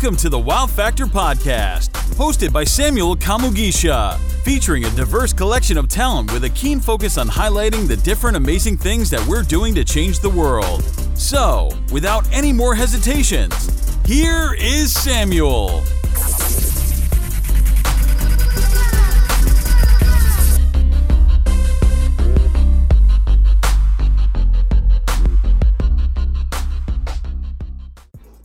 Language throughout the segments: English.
Welcome to the Wow Factor podcast, hosted by Samuel Kamugisha, featuring a diverse collection of talent with a keen focus on highlighting the different amazing things that we're doing to change the world. So, without any more hesitations, here is Samuel.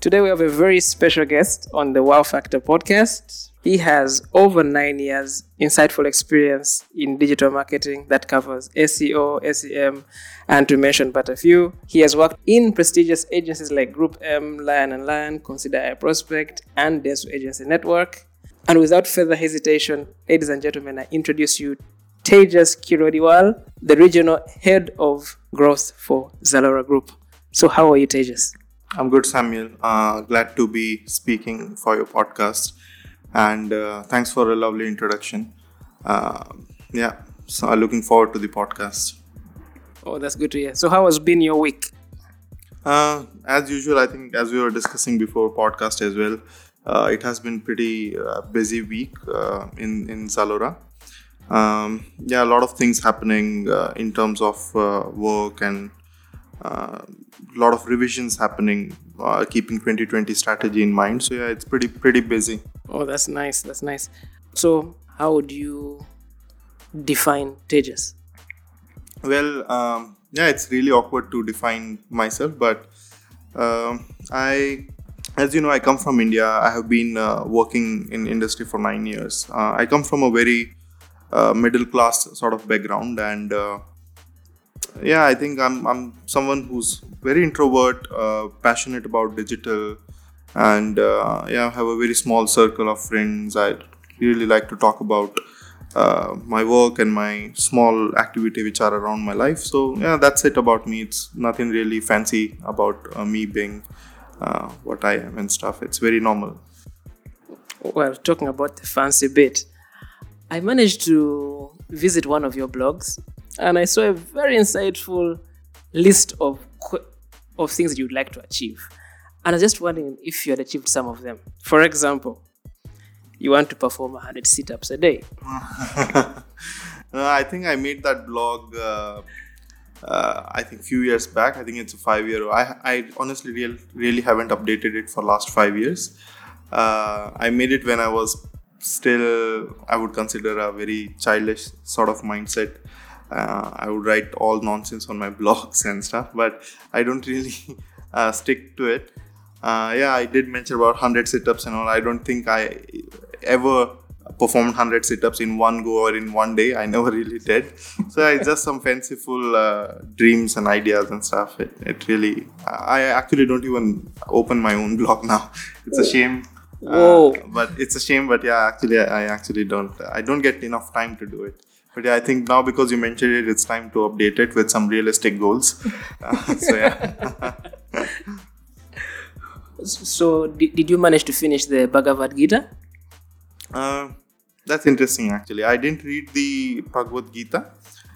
Today we have a very special guest on the Wow Factor podcast. He has over nine years insightful experience in digital marketing that covers SEO, SEM, and to mention but a few. He has worked in prestigious agencies like Group M, Lion and Lion, Consider iProspect, and Dentsu Aegis Network. And without further hesitation, ladies and gentlemen, I introduce you Tejas Kirodiwal, the regional head of growth for Zalora Group. So how are you, Tejas? I'm good, Samuel. Uh, glad to be speaking for your podcast, and uh, thanks for a lovely introduction. Uh, yeah, so I'm looking forward to the podcast. Oh, that's good to hear. So, how has been your week? Uh, as usual, I think as we were discussing before podcast as well, uh, it has been pretty uh, busy week in in Zalora. Um, yeah, a lot of things happening in terms of work and a lot of revisions happening uh, keeping 2020 strategy in mind. So yeah it's pretty pretty busy. Oh that's nice. That's nice. So how would you define tejas? Well um, yeah it's really awkward to define myself but uh, i as you know i come from india. I have been uh, working in industry for nine years. Uh, i come from a very uh, middle class sort of background and uh, yeah, I think I'm I'm someone who's very introvert, uh, passionate about digital, and uh, yeah, have a very small circle of friends. I really like to talk about uh, my work and my small activity which are around my life. So yeah, that's it about me. It's nothing really fancy about uh, me being uh, what I am and stuff. It's very normal. Well, talking about the fancy bit, I managed to visit one of your blogs and I saw a very insightful list of of things that you'd like to achieve. And I was just wondering if you had achieved some of them. For example, you want to perform 100 sit ups a day. I think I made that blog, uh, uh, I think, few years back. I think it's a five year. I, I honestly real, really haven't updated it for last five years. Uh, I made it when I was still, I would consider a very childish sort of mindset uh, I would write all nonsense on my blogs and stuff, but I don't really uh, stick to it. Uh, yeah, I did mention about 100 sit ups and all. I don't think I ever performed 100 sit ups in one go or in one day. I never really did. So it's just some fanciful uh, dreams and ideas and stuff. It, it really, I actually don't even open my own blog now. It's a shame. Uh, but it's a shame, but yeah, actually, I actually don't. I don't get enough time to do it. But yeah, I think now because you mentioned it, it's time to update it with some realistic goals. Uh, so yeah. so did, did you manage to finish the Bhagavad Gita? Uh, that's interesting actually. I didn't read the Bhagavad Gita.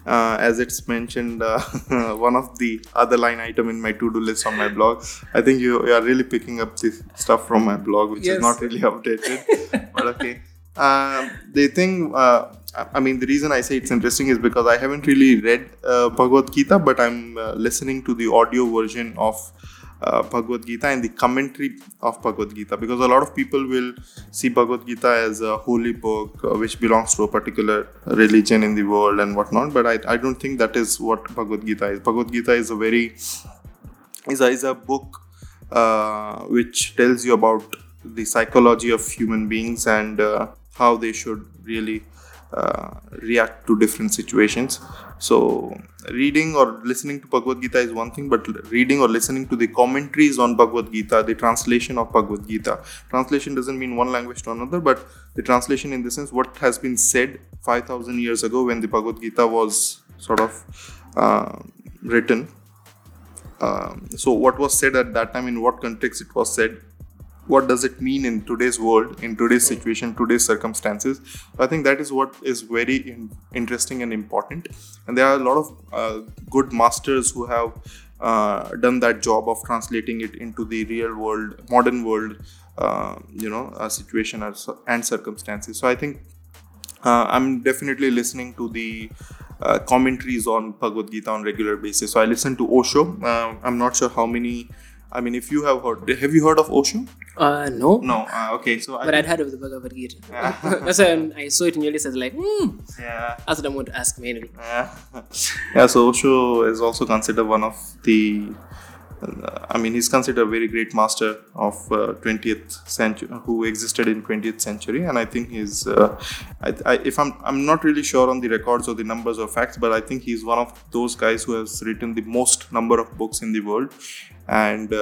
Uh, as it's mentioned, uh, one of the other line item in my to-do list on my blog. I think you, you are really picking up this stuff from my blog, which yes. is not really updated. but okay. Uh, the thing uh, I mean, the reason I say it's interesting is because I haven't really read uh, Bhagavad Gita, but I'm uh, listening to the audio version of uh, Bhagavad Gita and the commentary of Bhagavad Gita because a lot of people will see Bhagavad Gita as a holy book uh, which belongs to a particular religion in the world and whatnot. But I, I don't think that is what Bhagavad Gita is. Bhagavad Gita is a very is a, is a book uh, which tells you about the psychology of human beings and uh, how they should really uh, react to different situations. So, reading or listening to Bhagavad Gita is one thing, but reading or listening to the commentaries on Bhagavad Gita, the translation of Bhagavad Gita. Translation doesn't mean one language to another, but the translation in the sense what has been said 5000 years ago when the Bhagavad Gita was sort of uh, written. Um, so, what was said at that time, in what context it was said, what does it mean in today's world in today's situation today's circumstances? I think that is what is very in- interesting and important. And there are a lot of uh, good masters who have uh, done that job of translating it into the real world modern world uh, you know a situation and circumstances. So i think uh, i'm definitely listening to the uh, commentaries on bhagavad gita on regular basis. So i listen to osho. Uh, i'm not sure how many I mean, if you have heard, have you heard of Osho? Uh, no. No. Uh, okay, so. But I would heard of the Bhagavad Gita. Yeah. That's when I saw it in your list. I was like, hmm. Yeah. That's what I'm going to ask mainly. Yeah. yeah. So Osho is also considered one of the I mean, he's considered a very great master of uh, 20th century, who existed in 20th century, and I think he's. Uh, I, I, if I'm, I'm not really sure on the records or the numbers or facts, but I think he's one of those guys who has written the most number of books in the world, and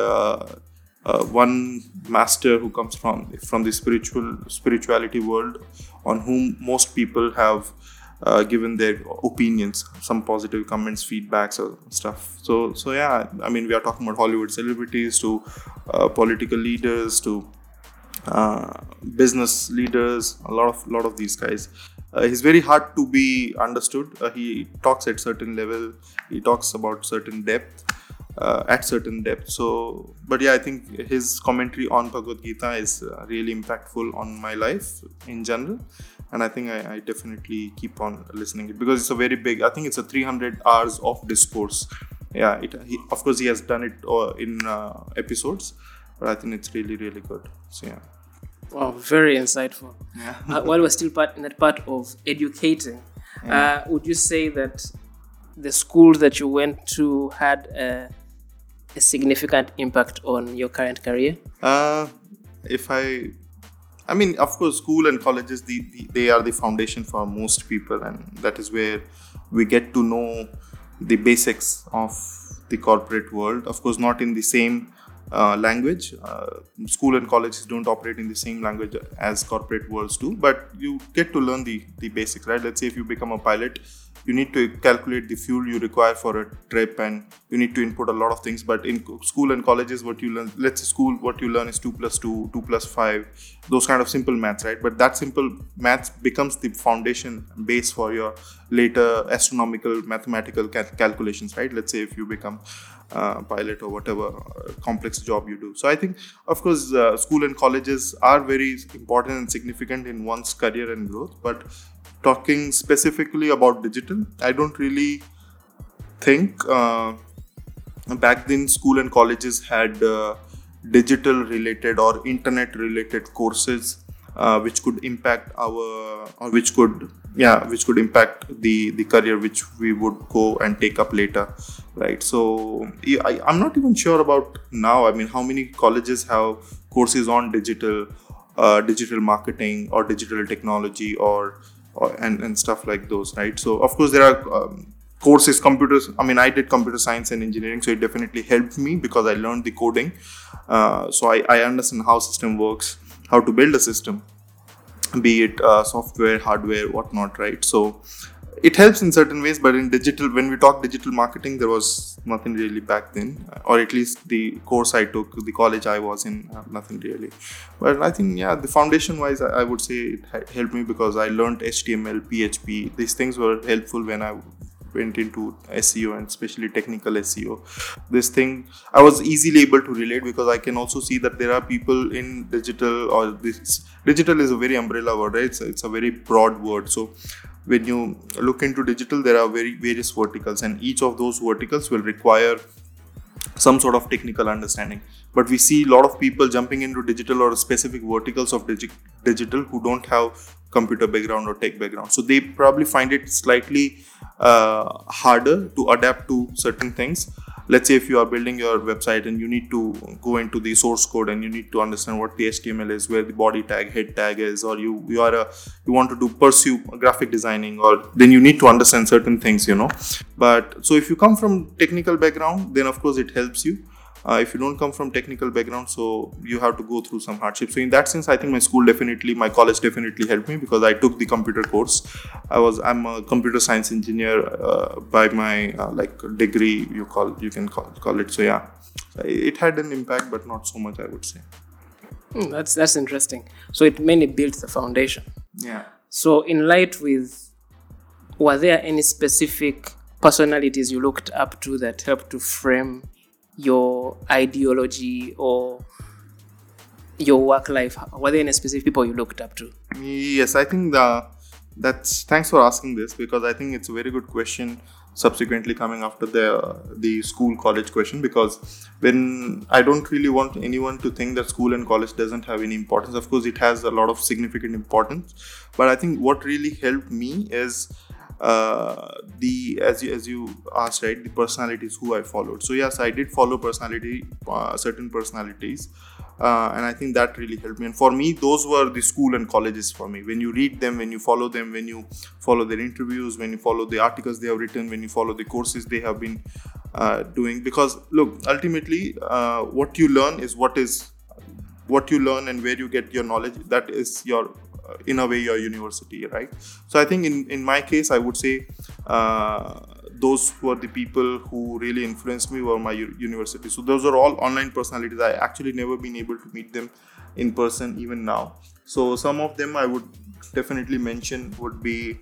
uh, uh one master who comes from from the spiritual spirituality world, on whom most people have uh, given their opinions, some positive comments, feedbacks, or stuff. So, so yeah, I mean, we are talking about Hollywood celebrities to uh, political leaders to uh, business leaders. A lot of lot of these guys. Uh, he's very hard to be understood. Uh, he talks at certain level. He talks about certain depth. Uh, at certain depth. So, but yeah, I think his commentary on Bhagavad Gita is really impactful on my life in general and I think I, I, definitely keep on listening it because it's a very big. I think it's a 300 hours of discourse. Yeah, it, he, of course he has done it uh, in uh, episodes, but I think it's really really good. So yeah. Wow, very insightful. Yeah. uh, while we're still part in that part of educating, yeah. Uh, would you say that the schools that you went to had a, a significant impact on your current career? Uh, if I I mean, of course, school and colleges the, the, they are the foundation for most people, and that is where we get to know the basics of the corporate world. Of course, not in the same uh, language. Uh, school and colleges don't operate in the same language as corporate worlds do, but you get to learn the the basics, right? Let's say if you become a pilot, you need to calculate the fuel you require for a trip and you need to input a lot of things but in school and colleges what you learn let's say school what you learn is 2 plus 2 2 plus 5 those kind of simple maths right? But that simple maths becomes the foundation base for your later astronomical mathematical cal- calculations right? Let's say if you become uh, pilot or whatever uh, complex job you do. So i think of course uh, school and colleges are very important and significant in one's career and growth but talking specifically about digital, I don't really think uh, back then school and colleges had uh, digital related or internet related courses uh, which could impact our or which could yeah which could impact the the career which we would go and take up later right? So I, i'm not even sure about now. I mean how many colleges have courses on digital uh, digital marketing or digital technology or and, and stuff like those, right? So, of course, there are um, courses, computers. I mean, I did computer science and engineering, so it definitely helped me because I learned the coding. Uh, so, I, I understand how system works, how to build a system, be it uh, software, hardware, whatnot, right? So, it helps in certain ways but in digital when we talk digital marketing there was nothing really back then or at least the course i took the college i was in uh, nothing really but i think yeah the foundation wise I, would say it helped me because i learned html php these things were helpful when i went into SEO and especially technical SEO. This thing I was easily able to relate because I can also see that there are people in digital or this digital is a very umbrella word, right? It's, it's a very broad word. So when you look into digital there are very various verticals and each of those verticals will require some sort of technical understanding. But we see a lot of people jumping into digital or specific verticals of digi- digital who don't have computer background or tech background. So they probably find it slightly uh, harder to adapt to certain things let's say if you are building your website and you need to go into the source code and you need to understand what the html is where the body tag head tag is or you you are a you want to do pursue graphic designing or then you need to understand certain things you know. But so if you come from technical background then of course it helps you uh, if you don't come from technical background so you have to go through some hardship. So in that sense i think my school definitely my college definitely helped me because i took the computer course. I was i'm a computer science engineer uh, by my uh, like degree you call you can call, call it. So yeah. It had an impact but not so much i would say. Mm, that's that's interesting. So it mainly builds the foundation. Yeah. So in light with were there any specific personalities you looked up to that helped to frame your ideology or your work life? Were there any specific people you looked up to? Yes, I think the that's thanks for asking this because I think it's a very good question. Subsequently, coming after the the school college question, because when I don't really want anyone to think that school and college doesn't have any importance. Of course, it has a lot of significant importance, but I think what really helped me is uh, the as you as you asked right the personalities who I followed. So yes, I did follow personality uh, certain personalities uh, and i think that really helped me. And for me those were the school and colleges for me. When you read them when you follow them when you follow their interviews when you follow the articles they have written when you follow the courses they have been uh, doing. Because look ultimately uh, what you learn is what is what you learn and where you get your knowledge that is your in a way your university right so i think in in my case i would say uh, those were the people who really influenced me were my university so those are all online personalities i actually never been able to meet them in person even now so some of them i would definitely mention would be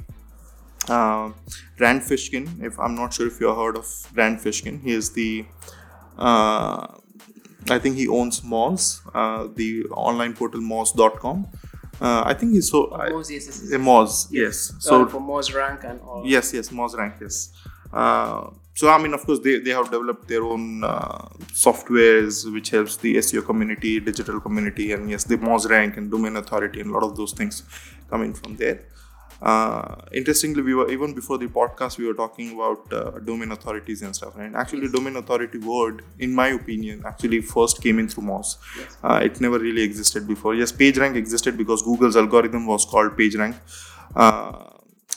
uh, Rand Fishkin. If I'm not sure if you have heard of Rand Fishkin, he is the uh, I think he owns Moz, uh, the online portal Moz.com. Uh, I think he's so. Moz, yes, yes, yes. Moz, yes. So for Moz rank and all. Yes, yes, Moz rank, yes. Uh, so I mean, of course, they, they have developed their own uh, softwares which helps the SEO community, digital community, and yes, the Moz rank and domain authority, and a lot of those things coming from there. Uh, interestingly, we were even before the podcast, we were talking about uh, domain authorities and stuff. Right? Actually, yes. domain authority word, in my opinion, actually first came in through Moz. Yes. Uh, it never really existed before. Yes, PageRank existed because Google's algorithm was called PageRank. Uh,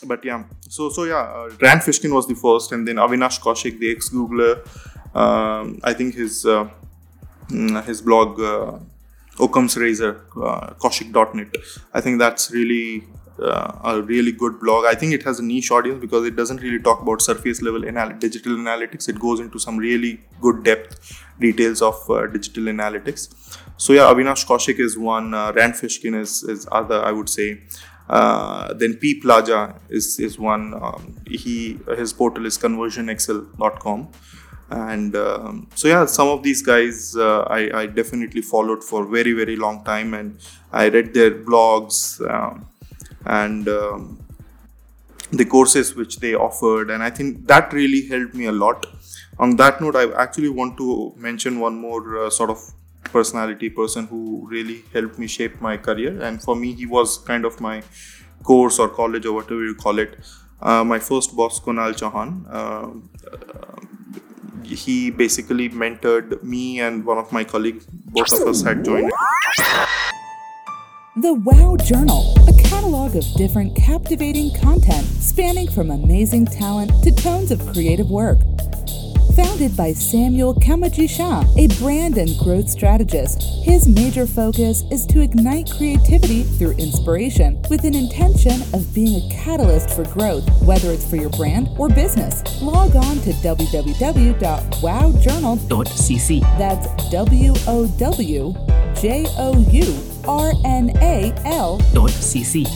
but yeah, so so yeah, uh, Rand Fishkin was the first, and then Avinash Kaushik, the ex-Googler. Um, I think his uh, mm, his blog. Uh, Occam's Razor, uh, Kaushik.net. I think that's really a really good blog. I think it has a niche audience because it doesn't really talk about surface level anal- digital analytics. It goes into some really good depth details of uh, digital analytics. So yeah, Avinash Kaushik is one. Uh, Rand Fishkin is, is other. I would say. Uh, then Peep Laja is is one. Um, he his portal is conversionxl.com and um, so yeah some of these guys uh, I, I, definitely followed for very very long time and i read their blogs um, and um, the courses which they offered. And i think that really helped me a lot. On that note i actually want to mention one more uh, sort of personality person who really helped me shape my career. And for me he was kind of my course or college or whatever you call it. Uh, my first boss kunal chauhan. Uh, he basically mentored me and one of my colleagues. Both of us had joined the Wow Journal, catalog of different captivating content spanning from amazing talent to tones of creative work. Founded by Samuel Kamugisha, a brand and growth strategist, his major focus is to ignite creativity through inspiration with an intention of being a catalyst for growth, whether it's for your brand or business. Log on to www.wowjournal.cc. That's W O W J O U R N A L cc.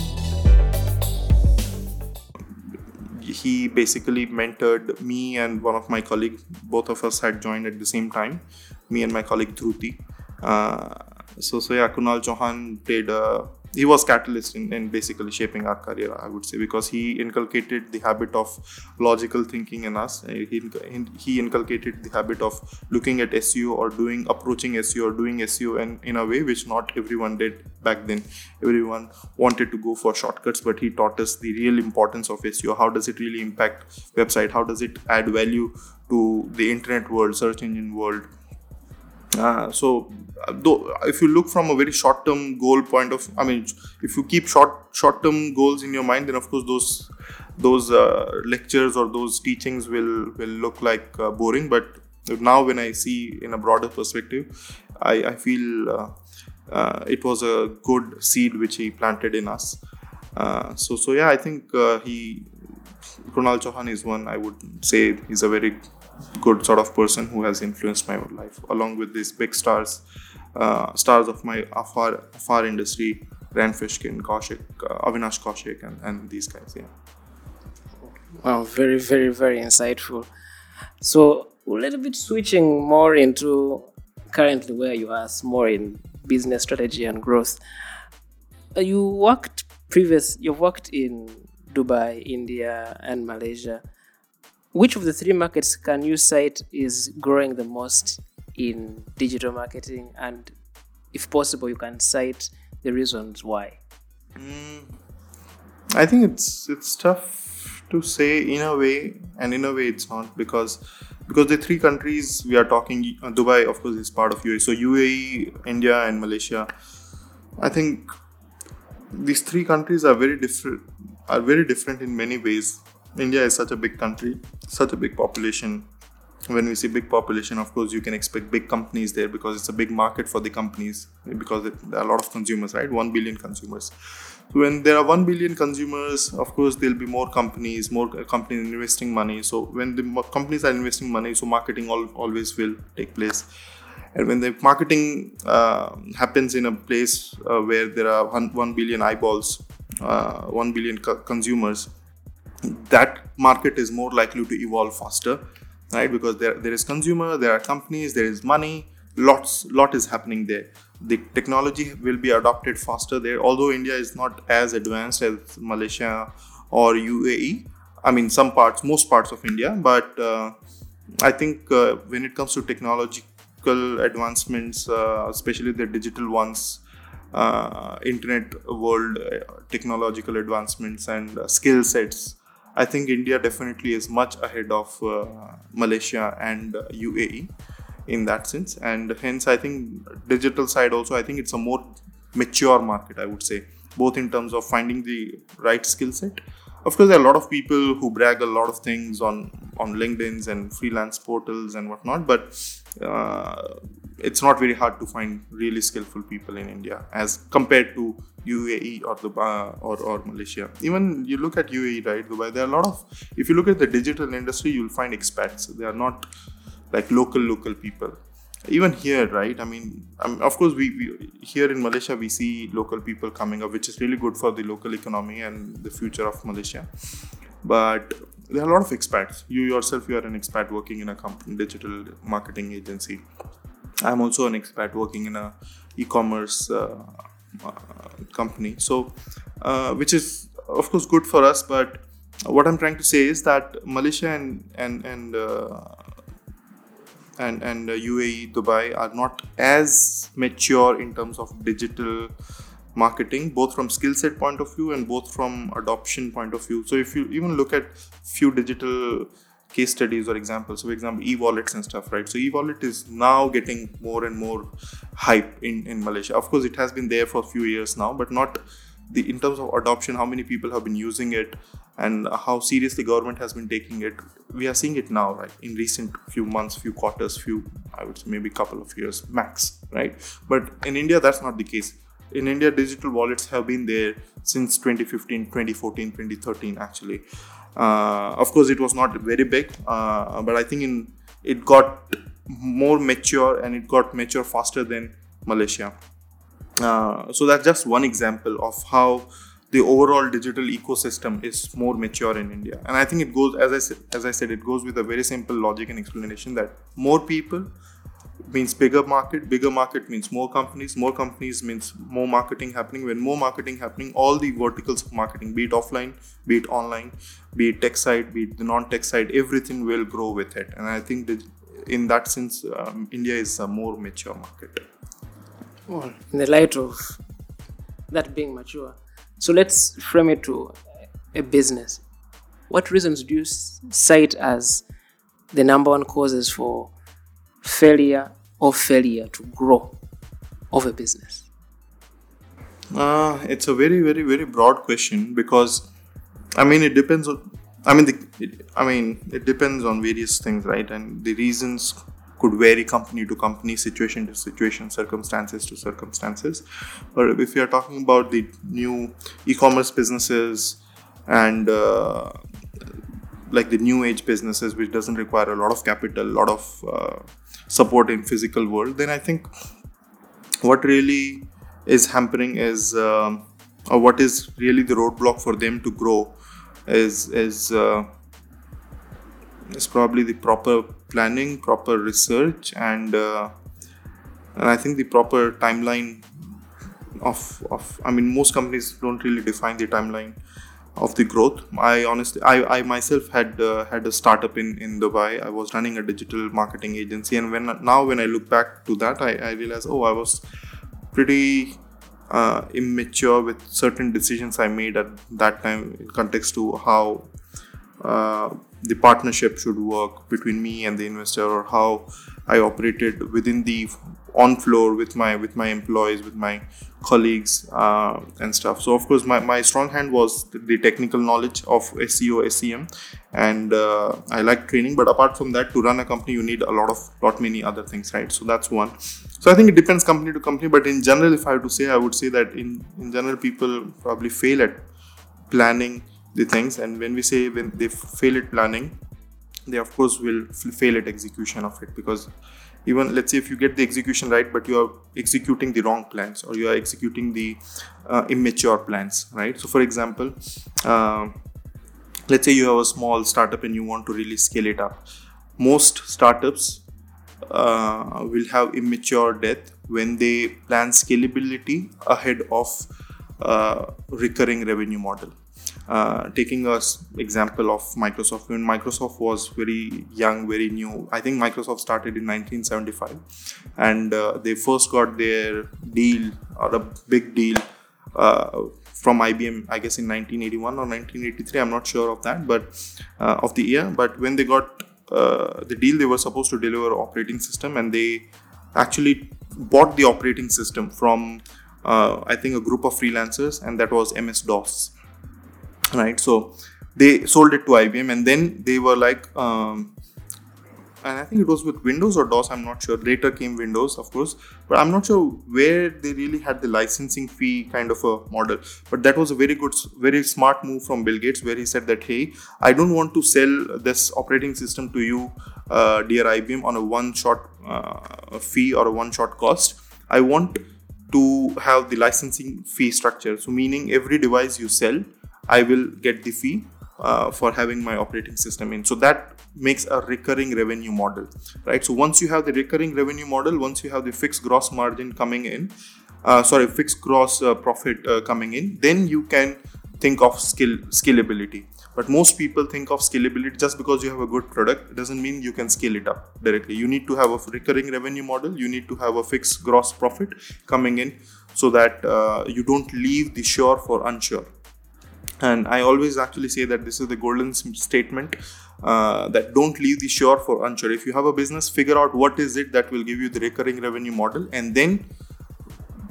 He basically mentored me and one of my colleagues. Both of us had joined at the same time. Me and my colleague Dhruti. Uh, so, so yeah, Kunal Chauhan played a he was catalyst in, in basically shaping our career i would say because he inculcated the habit of logical thinking in us. He, he inculcated the habit of looking at seo or doing approaching seo or doing seo in, in a way which not everyone did back then. Everyone wanted to go for shortcuts but he taught us the real importance of seo how does it really impact website? How does it add value to the internet world search engine world? Uh, so, though, if you look from a very short-term goal point of, I mean, if you keep short short-term goals in your mind, then of course those those uh, lectures or those teachings will will look like uh, boring. But now, when I see in a broader perspective, I, I feel uh, uh, it was a good seed which he planted in us. so, so yeah, I think he, Kunal Chauhan is one. I would say he's a very good sort of person who has influenced my life, along with these big stars, uh, stars of my afar afar industry, Rand Fishkin, Kaushik, uh, Avinash Kaushik, and, and these guys. Yeah. Wow, very, very, very insightful. So, a little bit switching more into currently where you are, more in business strategy and growth. Uh, you worked previous. You've worked in Dubai, India, and Malaysia. Which of the three markets can you cite is growing the most in digital marketing? And if possible, you can cite the reasons why. Mm, I think it's it's tough to say in a way, and in a way it's not because because the three countries we are talking uh, Dubai, of course, is part of UAE. So UAE, India, and Malaysia. I think these three countries are very different are very different in many ways india is such a big country such a big population. When we see big population of course you can expect big companies there because it's a big market for the companies because there are a lot of consumers right? 1 billion consumers. So when there are 1 billion consumers of course there'll be more companies more companies investing money. So when the companies are investing money so marketing always will take place. And when the marketing uh, happens in a place uh, where there are 1, 1 billion eyeballs uh, 1 billion co- consumers that market is more likely to evolve faster right because there, there is consumer there are companies there is money lots lot is happening there the technology will be adopted faster there although india is not as advanced as malaysia or uae i mean some parts most parts of india but uh, i think uh, when it comes to technological advancements, uh, especially the digital ones, uh, internet world uh, technological advancements and skill sets. I think India definitely is much ahead of uh, Malaysia and UAE in that sense, and hence I think digital side also I think it's a more mature market. I would say both in terms of finding the right skill set of course there are a lot of people who brag a lot of things on on linkedins and freelance portals and whatnot but uh, it's not very hard to find really skillful people in india as compared to uae or the uh, or, or malaysia. Even you look at uae right dubai there are a lot of if you look at the digital industry you'll find expats. They are not like local local people. Even here right i mean um, of course we, we, here in malaysia we see local people coming up which is really good for the local economy and the future of malaysia. But there are a lot of expats. You yourself you are an expat working in a digital marketing agency i'm also an expat working in a e-commerce uh, uh, company so uh, which is of course good for us but what i'm trying to say is that malaysia and and and uh, and and UAE, Dubai are not as mature in terms of digital marketing, both from skill set point of view and both from adoption point of view. So if you even look at few digital case studies or examples, so for example, e-wallets and stuff, right? So e-wallet is now getting more and more hype in in Malaysia. Of course, it has been there for a few years now, but not the in terms of adoption, how many people have been using it, and how seriously government has been taking it. We are seeing it now right in recent few months few quarters few i would say maybe couple of years max right? But in india that's not the case. In india digital wallets have been there since 2015 2014 2013 actually of course it was not very big uh, but i think in it got more mature and it got mature faster than malaysia uh, so that's just one example of how the overall digital ecosystem is more mature in India. And I think it goes, as I said, as I said, it goes with a very simple logic and explanation that more people means bigger market, bigger market means more companies, more companies means more marketing happening. When more marketing happening, all the verticals of marketing, be it offline, be it online, be it tech side, be it the non-tech side, everything will grow with it. And I think that in that sense, um, India is a more mature market. Well, in the light of that being mature, so let's frame it to a business. What reasons do you cite as the number one causes for failure or failure to grow of a business? Uh, it's a very, very, very broad question because, I mean, it depends on. I mean, the, it, I mean, it depends on various things, right? And the reasons could vary company to company, situation to situation, circumstances to circumstances. But if we are talking about the new e-commerce businesses and uh, like the new age businesses, which doesn't require a lot of capital, a lot of uh, support in physical world, then I think what really is hampering is, um, or what is really the roadblock for them to grow, is is uh, is probably the proper planning, proper research, and uh, and I think the proper timeline of of I mean most companies don't really define the timeline of the growth. I honestly, I, I myself had uh, had a startup in in Dubai. I was running a digital marketing agency, and when now when I look back to that, I, I realize oh I was pretty uh, immature with certain decisions I made at that time in context to how uh, the partnership should work between me and the investor or how I operated within the on floor with my with my employees with my colleagues uh, and stuff. So of course my, my strong hand was the technical knowledge of seo sem and uh, i like training but apart from that to run a company you need a lot of lot many other things right? So that's one. So i think it depends company to company but in general if i have to say i would say that in in general people probably fail at planning the things and when we say when they fail at planning they of course will fail at execution of it because even let's say if you get the execution right but you are executing the wrong plans or you are executing the uh, immature plans right? So for example uh, let's say you have a small startup and you want to really scale it up. Most startups uh, will have immature death when they plan scalability ahead of uh, recurring revenue model uh, taking a example of Microsoft, when Microsoft was very young, very new, I think Microsoft started in 1975, and uh, they first got their deal or a big deal uh, from IBM, I guess in 1981 or 1983. I'm not sure of that, but uh, of the year. But when they got uh, the deal, they were supposed to deliver operating system, and they actually bought the operating system from I think a group of freelancers, and that was MS DOS right so they sold it to ibm and then they were like um, and I think it was with Windows or DOS, I'm not sure. Later came Windows, of course, but I'm not sure where they really had the licensing fee kind of a model. But that was a very good, very smart move from Bill Gates, where he said that, hey, I don't want to sell this operating system to you, uh, dear IBM, on a one-shot uh, fee or a one-shot cost. I want to have the licensing fee structure. So, meaning every device you sell, I will get the fee uh, for having my operating system in. So that makes a recurring revenue model, right? So once you have the recurring revenue model, once you have the fixed gross margin coming in, uh, sorry, fixed gross uh, profit uh, coming in, then you can think of skill scalability. But most people think of scalability just because you have a good product it doesn't mean you can scale it up directly. You need to have a recurring revenue model. You need to have a fixed gross profit coming in so that uh, you don't leave the sure for unsure and i always actually say that this is the golden statement uh, that don't leave the shore for unsure. If you have a business figure out what is it that will give you the recurring revenue model. And then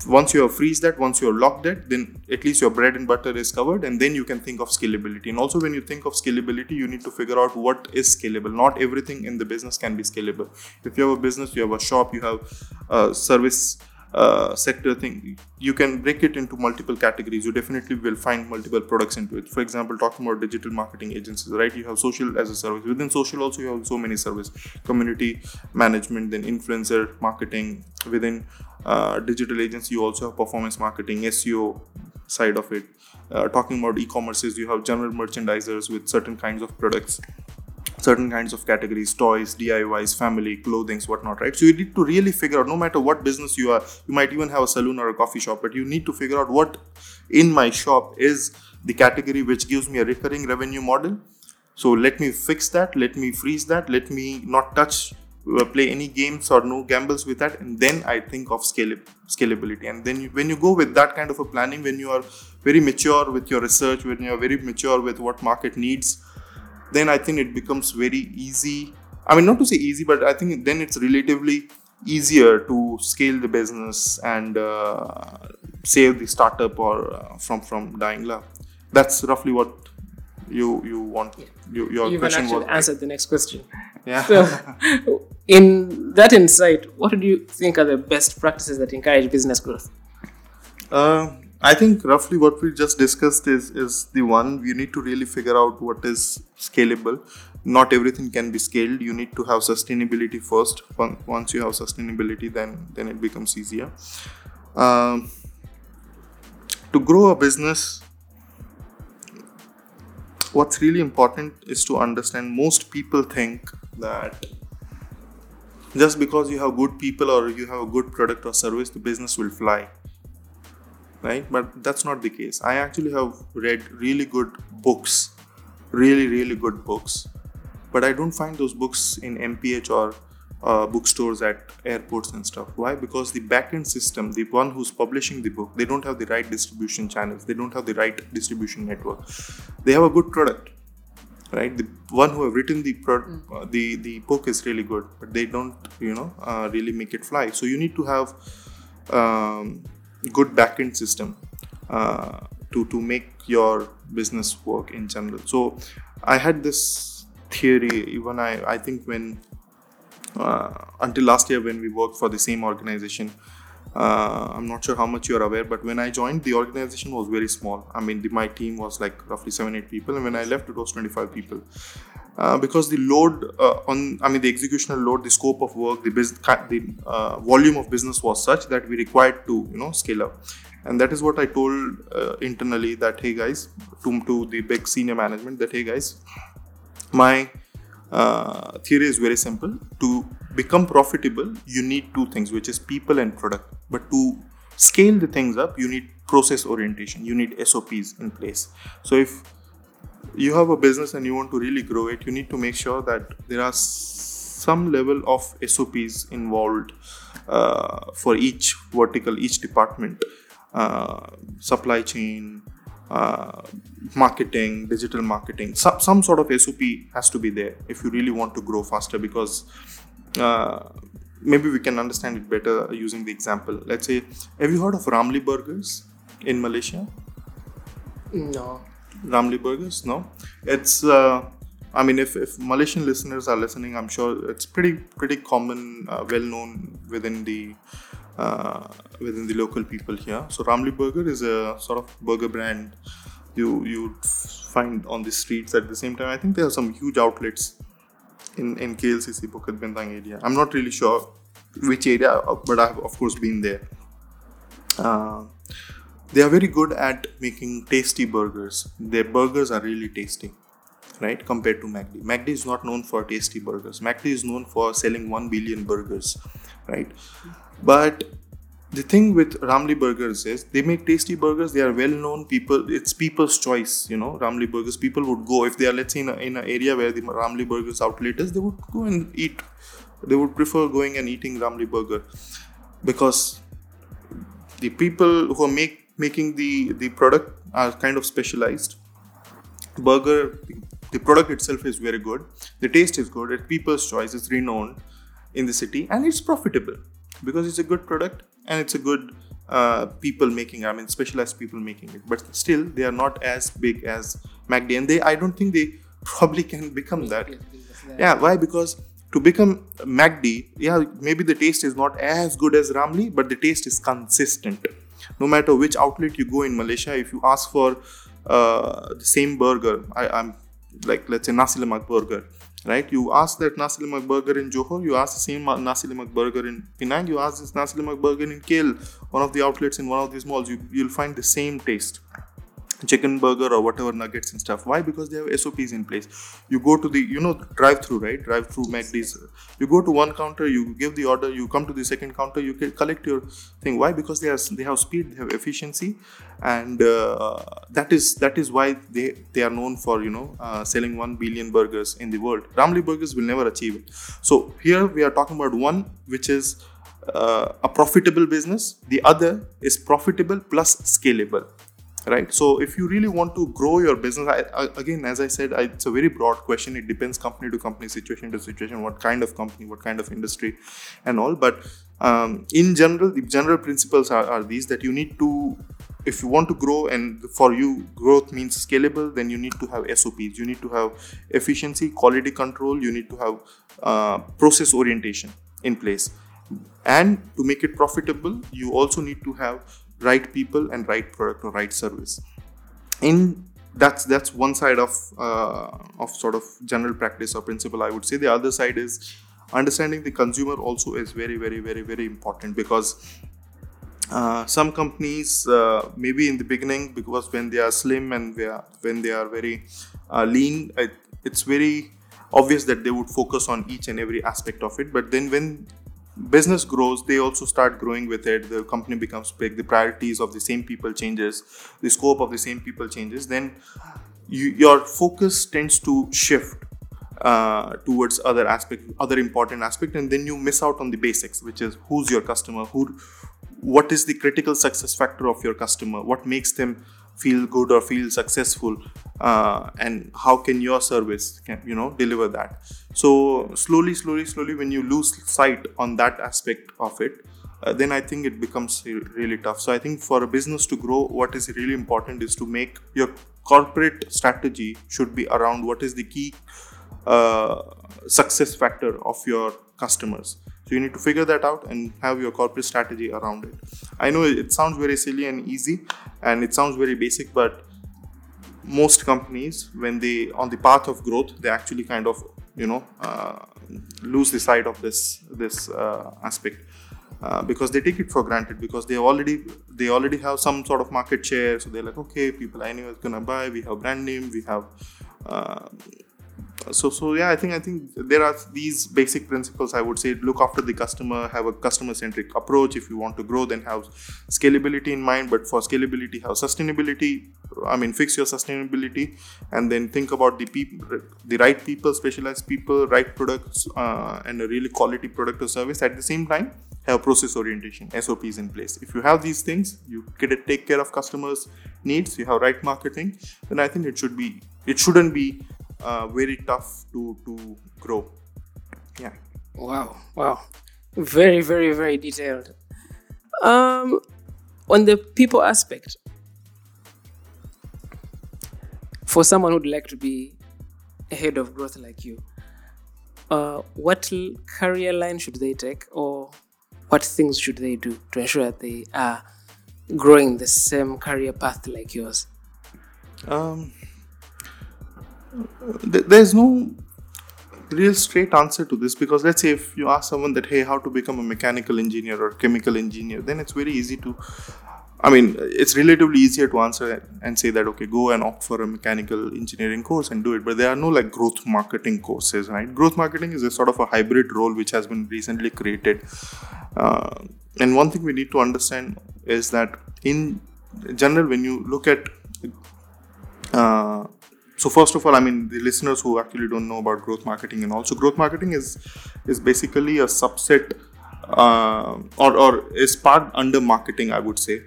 once you have freeze that once you have locked it then at least your bread and butter is covered. And then you can think of scalability. And also when you think of scalability you need to figure out what is scalable. Not everything in the business can be scalable. If you have a business you have a shop you have a service uh, sector thing you can break it into multiple categories. You definitely will find multiple products into it. For example talking about digital marketing agencies right? You have social as a service. Within social also you have so many service. Community management then influencer marketing. Within uh, digital agency you also have performance marketing seo side of it. Uh, talking about e-commerces you have general merchandisers with certain kinds of products certain kinds of categories toys diys family clothings whatnot right? So you need to really figure out no matter what business you are you might even have a saloon or a coffee shop but you need to figure out what in my shop is the category which gives me a recurring revenue model. So let me fix that let me freeze that let me not touch uh, play any games or no gambles with that and then i think of scalability. And then you, when you go with that kind of a planning when you are very mature with your research when you are very mature with what market needs then I think it becomes very easy. I mean, not to say easy, but I think then it's relatively easier to scale the business and uh, save the startup or uh, from from dying love. That's roughly what you you want. Yeah. You, your You've question actually was answered the next question. Yeah. So, in that insight, what do you think are the best practices that encourage business growth? Uh, I think roughly what we just discussed is is the one you need to really figure out what is scalable. Not everything can be scaled. You need to have sustainability first. Once you have sustainability, then then it becomes easier. Um, to grow a business, what's really important is to understand. Most people think that just because you have good people or you have a good product or service the business will fly right? But that's not the case. I actually have read really good books really really good books but i don't find those books in mph or uh, bookstores at airports and stuff. Why? Because the backend system the one who's publishing the book they don't have the right distribution channels they don't have the right distribution network. They have a good product right? The one who have written the pro- uh, the the book is really good but they don't you know uh, really make it fly. So you need to have um, good backend system uh, to to make your business work in general. So i had this theory even i i think when uh, until last year when we worked for the same organization. Uh, i'm not sure how much you're aware but when i joined the organization was very small. I mean the, my team was like roughly 7 8 people and when i left it was 25 people uh, because the load uh, on i mean the executional load the scope of work the business the uh, volume of business was such that we required to you know scale up. And that is what i told uh, internally that hey guys to, to the big senior management that hey guys my uh, theory is very simple. To become profitable you need two things which is people and product. But to scale the things up you need process orientation. You need sops in place. So if you have a business and you want to really grow it you need to make sure that there are some level of sops involved uh, for each vertical each department uh, supply chain uh, marketing, digital marketing, some, some sort of SOP has to be there if you really want to grow faster because uh, maybe we can understand it better using the example. Let's say, have you heard of Ramly Burgers in Malaysia? No. Ramly Burgers? No. It's, uh, I mean, if, if Malaysian listeners are listening, I'm sure it's pretty pretty common, uh, well known within the uh, within the local people here. So Ramly Burger is a sort of burger brand you you find on the streets at the same time. I think there are some huge outlets in in KLCC Bukit Bintang area. I'm not really sure which area, but I've of course been there. Uh, they are very good at making tasty burgers. Their burgers are really tasty, right? Compared to MACD. MACD is not known for tasty burgers. MACD is known for selling 1 billion burgers, right? But the thing with Ramly Burgers is they make tasty burgers. They are well known people. It's people's choice, you know. Ramly Burgers. People would go if they are, let's say, in an in a area where the Ramly Burgers outlet is. They would go and eat. They would prefer going and eating Ramly Burger because the people who make making the the product are kind of specialized. Burger, the product itself is very good. The taste is good. It's people's choice. It's renowned in the city and it's profitable because it's a good product and it's a good uh, people making i mean specialized people making it but still they are not as big as macd and they i don't think they probably can become that yeah why because to become macd yeah maybe the taste is not as good as ramly but the taste is consistent no matter which outlet you go in malaysia if you ask for uh, the same burger I, i'm like let's say nasi lemak burger right? You ask that nasi lemak burger in Johor, you ask the same nasi lemak burger in Penang, you ask this nasi lemak burger in KL, one of the outlets in one of these malls, you, you'll find the same taste chicken burger or whatever nuggets and stuff. Why? Because they have SOPs in place. You go to the, you know, drive through, right? Drive through McD's. You go to one counter, you give the order, you come to the second counter, you collect your thing. Why? Because they are they have speed, they have efficiency, and uh, that is that is why they they are known for you know uh, selling one billion burgers in the world. Ramly Burgers will never achieve it. So here we are talking about one which is uh, a profitable business. The other is profitable plus scalable right. So if you really want to grow your business I, I, again as i said I, it's a very broad question. It depends company to company situation to situation what kind of company what kind of industry and all. But um, in general the general principles are, are these that you need to if you want to grow and for you growth means scalable then you need to have sops you need to have efficiency quality control. You need to have uh, process orientation in place. And to make it profitable you also need to have right people and right product or right service. In that's that's one side of uh, of sort of general practice or principle i would say. The other side is understanding the consumer also is very very very very important because uh, some companies uh, maybe in the beginning because when they are slim and they are, when they are very uh, lean it, it's very obvious that they would focus on each and every aspect of it. But then when business grows they also start growing with it. The company becomes big. The priorities of the same people changes. The scope of the same people changes. Then you, your focus tends to shift uh, towards other aspect other important aspect and then you miss out on the basics which is who's your customer who what is the critical success factor of your customer what makes them feel good or feel successful uh, and how can your service can you know deliver that. So slowly slowly slowly when you lose sight on that aspect of it uh, then i think it becomes really tough. So i think for a business to grow what is really important is to make your corporate strategy should be around what is the key uh, success factor of your customers you need to figure that out and have your corporate strategy around it. I know it sounds very silly and easy and it sounds very basic, but most companies, when they on the path of growth, they actually kind of you know uh, lose the sight of this this uh, aspect. Uh, because they take it for granted because they already they already have some sort of market share so they're like okay people I know is gonna buy we have brand name we have uh, so so yeah i think i think there are these basic principles i would say look after the customer have a customer centric approach. If you want to grow then have scalability in mind. But for scalability have sustainability. I mean fix your sustainability and then think about the people the right people specialized people right products uh, and a really quality product or service. At the same time have process orientation sops in place. If you have these things you get take care of customers needs. You have right marketing then i think it should be it shouldn't be uh, very tough to to grow. Yeah. Wow! Wow! Very, very, very detailed. Um, on the people aspect, for someone who'd like to be a head of growth like you, uh, what career line should they take, or what things should they do to ensure that they are growing the same career path like yours? Um, there's no real straight answer to this because let's say if you ask someone that hey how to become a mechanical engineer or chemical engineer? Then it's very easy to i mean it's relatively easier to answer and say that okay go and opt for a mechanical engineering course and do it. But there are no like growth marketing courses right? Growth marketing is a sort of a hybrid role which has been recently created. Uh, and one thing we need to understand is that in general when you look at uh, so first of all i mean the listeners who actually don't know about growth marketing and also growth marketing is is basically a subset uh, or, or is part under marketing i would say.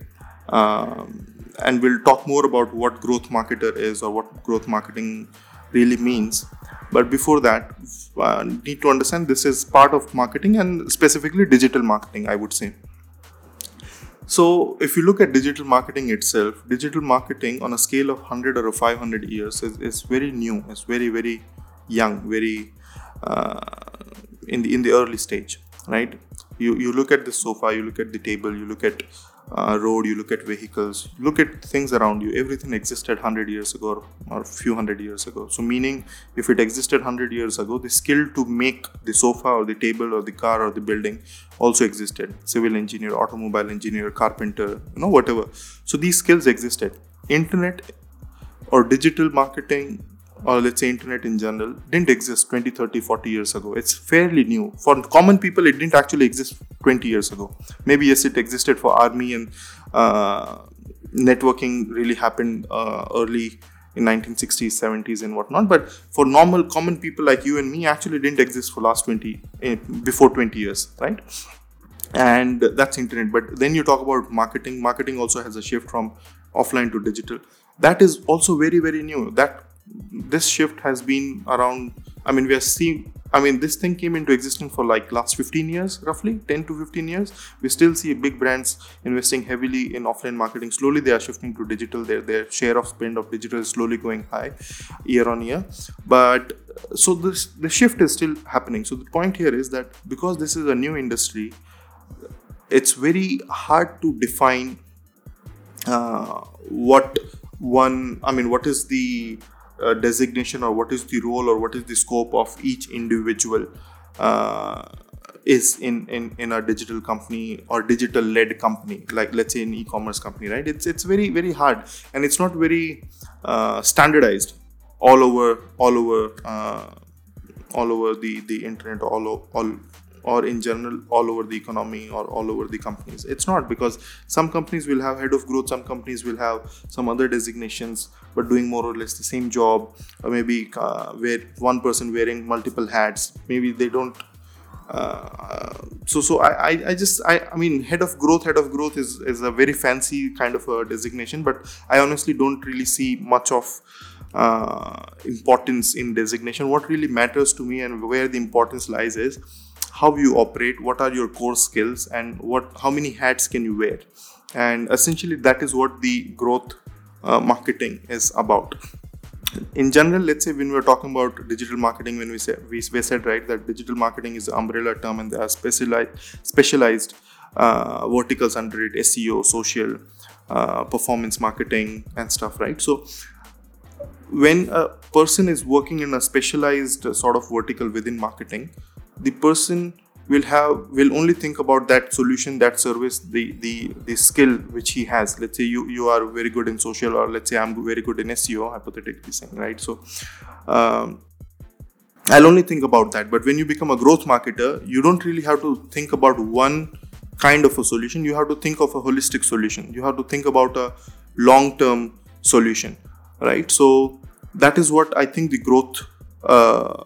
Um, and we'll talk more about what growth marketer is or what growth marketing really means. But before that uh, need to understand this is part of marketing and specifically digital marketing i would say so, if you look at digital marketing itself, digital marketing on a scale of 100 or 500 years is, is very new, it's very, very young, very uh, in, the, in the early stage, right? You, you look at the sofa, you look at the table, you look at uh, road, you look at vehicles, look at things around you. Everything existed 100 years ago or a few hundred years ago. So, meaning if it existed 100 years ago, the skill to make the sofa or the table or the car or the building also existed. Civil engineer, automobile engineer, carpenter, you know, whatever. So, these skills existed. Internet or digital marketing or let's say internet in general didn't exist 20 30 40 years ago. It's fairly new. For common people it didn't actually exist 20 years ago. Maybe yes it existed for army and uh, networking really happened uh, early in 1960s 70s and whatnot. But for normal common people like you and me actually didn't exist for last 20 eh, before 20 years right? And that's internet. But then you talk about marketing. Marketing also has a shift from offline to digital. That is also very very new. That this shift has been around i mean we are seeing i mean this thing came into existence for like last 15 years roughly 10 to 15 years. We still see big brands investing heavily in offline marketing. Slowly they are shifting to digital. Their their share of spend of digital is slowly going high year on year. But so this the shift is still happening. So the point here is that because this is a new industry it's very hard to define uh, what one i mean what is the uh, designation or what is the role or what is the scope of each individual uh, is in, in in a digital company or digital led company like let's say an e-commerce company right? It's it's very very hard and it's not very uh, standardized all over all over uh, all over the the internet all all or in general all over the economy or all over the companies. It's not because some companies will have head of growth some companies will have some other designations but doing more or less the same job or maybe uh, where one person wearing multiple hats. Maybe they don't uh, so so I, I i just i i mean head of growth head of growth is is a very fancy kind of a designation but i honestly don't really see much of uh, importance in designation. What really matters to me and where the importance lies is how you operate what are your core skills and what how many hats can you wear. And essentially that is what the growth uh, marketing is about. In general let's say when we're talking about digital marketing when we say we, we said right that digital marketing is an umbrella term and there are specialized specialized uh, verticals under it seo social uh, performance marketing and stuff right? So when a person is working in a specialized sort of vertical within marketing the person will have will only think about that solution that service the the the skill which he has. Let's say you you are very good in social or let's say i'm very good in seo hypothetically saying right? So um, i'll only think about that. But when you become a growth marketer you don't really have to think about one kind of a solution. You have to think of a holistic solution. You have to think about a long term solution right? So that is what i think the growth uh,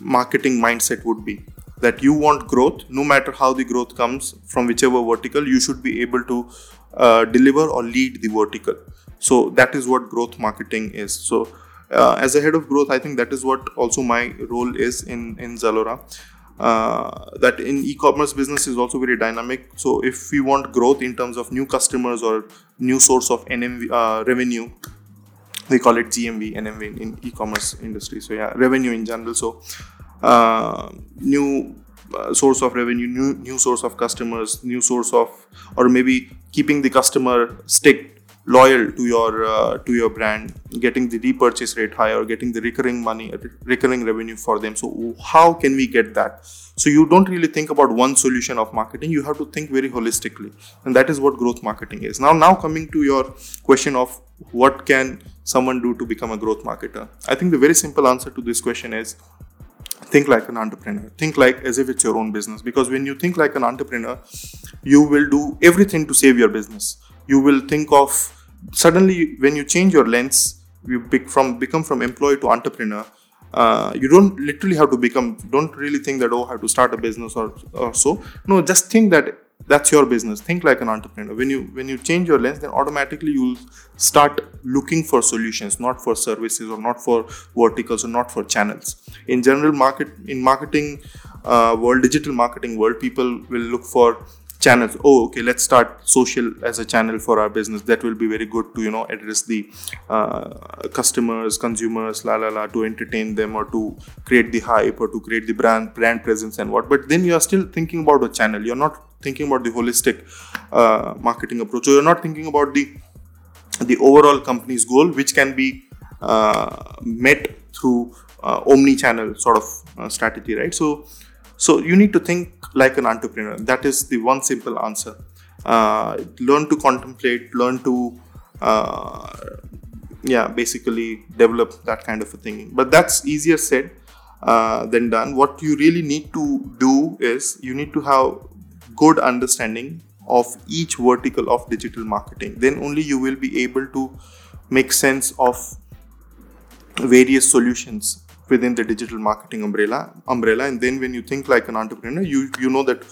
marketing mindset would be that you want growth no matter how the growth comes from whichever vertical you should be able to uh, deliver or lead the vertical. So that is what growth marketing is. So uh, as a head of growth i think that is what also my role is in in zalora. Uh, that in e-commerce business is also very dynamic. So if we want growth in terms of new customers or new source of NMV, uh, revenue we call it GMV, NMV in e-commerce industry. So yeah, revenue in general. So uh, new uh, source of revenue, new new source of customers, new source of, or maybe keeping the customer stick loyal to your uh, to your brand, getting the repurchase rate higher, getting the recurring money, recurring revenue for them. So how can we get that? So you don't really think about one solution of marketing. You have to think very holistically, and that is what growth marketing is. Now, now coming to your question of what can someone do to become a growth marketer? I think the very simple answer to this question is think like an entrepreneur think like as if it's your own business because when you think like an entrepreneur you will do everything to save your business you will think of suddenly when you change your lens you from become from employee to entrepreneur uh, you don't literally have to become don't really think that oh i have to start a business or, or so. No just think that that's your business. Think like an entrepreneur. When you when you change your lens then automatically you'll start looking for solutions not for services or not for verticals or not for channels. In general market in marketing uh, world digital marketing world people will look for channels. Oh okay let's start social as a channel for our business. That will be very good to you know address the uh, customers consumers la la la to entertain them or to create the hype or to create the brand brand presence and what. But then you are still thinking about a channel. You're not thinking about the holistic uh, marketing approach. So you're not thinking about the the overall company's goal which can be uh, met through uh, omni-channel sort of uh, strategy right? So so you need to think like an entrepreneur. That is the one simple answer. Uh, learn to contemplate, learn to, uh, yeah, basically develop that kind of a thing. But that's easier said uh, than done. What you really need to do is you need to have good understanding of each vertical of digital marketing. Then only you will be able to make sense of various solutions within the digital marketing umbrella umbrella. And then when you think like an entrepreneur you you know that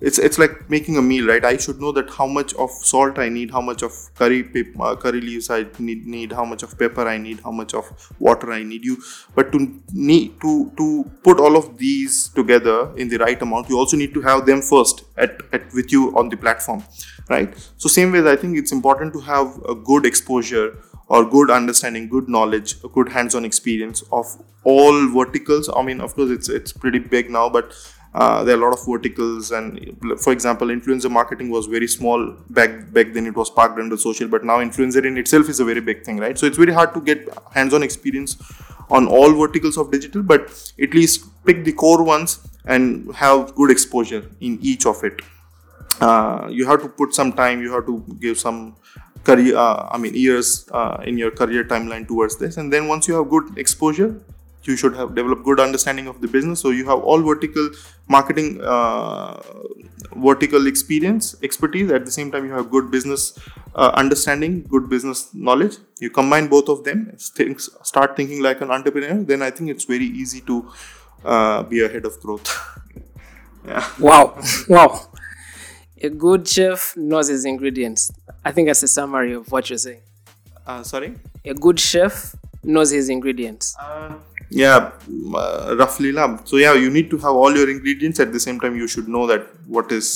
it's it's like making a meal right? I should know that how much of salt i need how much of curry uh, curry leaves i need, need how much of pepper i need how much of water i need you. But to need to to put all of these together in the right amount you also need to have them first at, at with you on the platform right? So same way i think it's important to have a good exposure or good understanding, good knowledge, a good hands-on experience of all verticals. I mean, of course, it's it's pretty big now, but uh, there are a lot of verticals. And for example, influencer marketing was very small back back then. It was parked under social, but now influencer in itself is a very big thing, right? So it's very hard to get hands-on experience on all verticals of digital, but at least pick the core ones and have good exposure in each of it. Uh, you have to put some time. You have to give some career uh, i mean years uh, in your career timeline towards this. And then once you have good exposure you should have developed good understanding of the business. So you have all vertical marketing uh, vertical experience expertise. At the same time you have good business uh, understanding good business knowledge. You combine both of them. Things start thinking like an entrepreneur then i think it's very easy to uh, be ahead of growth. Yeah. Wow. wow. A good chef knows his ingredients. I think that's a summary of what you're saying. uh, sorry A good chef knows his ingredients. yeah uh, roughly lah. so yeah you need to have all your ingredients at the same time you should know that what is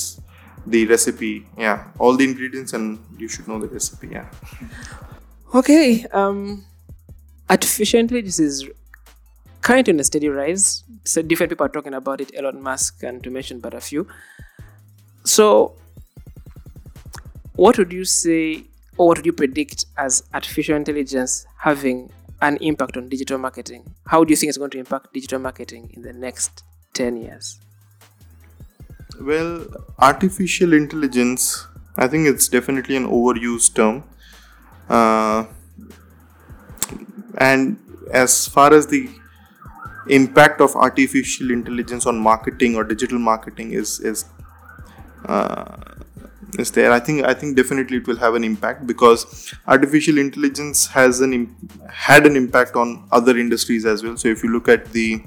the recipe yeah all the ingredients and you should know the recipe yeah Okay. Um, artificial this is currently on a steady rise. So different people are talking about it. Elon Musk, and to mention but a few. So, what would you say, or what would you predict as artificial intelligence having an impact on digital marketing? How do you think it's going to impact digital marketing in the next ten years? Well, artificial intelligence, I think it's definitely an overused term. Uh, and as far as the impact of artificial intelligence on marketing or digital marketing is is uh, is there. I think i think definitely it will have an impact because artificial intelligence has an Im- had an impact on other industries as well. So if you look at the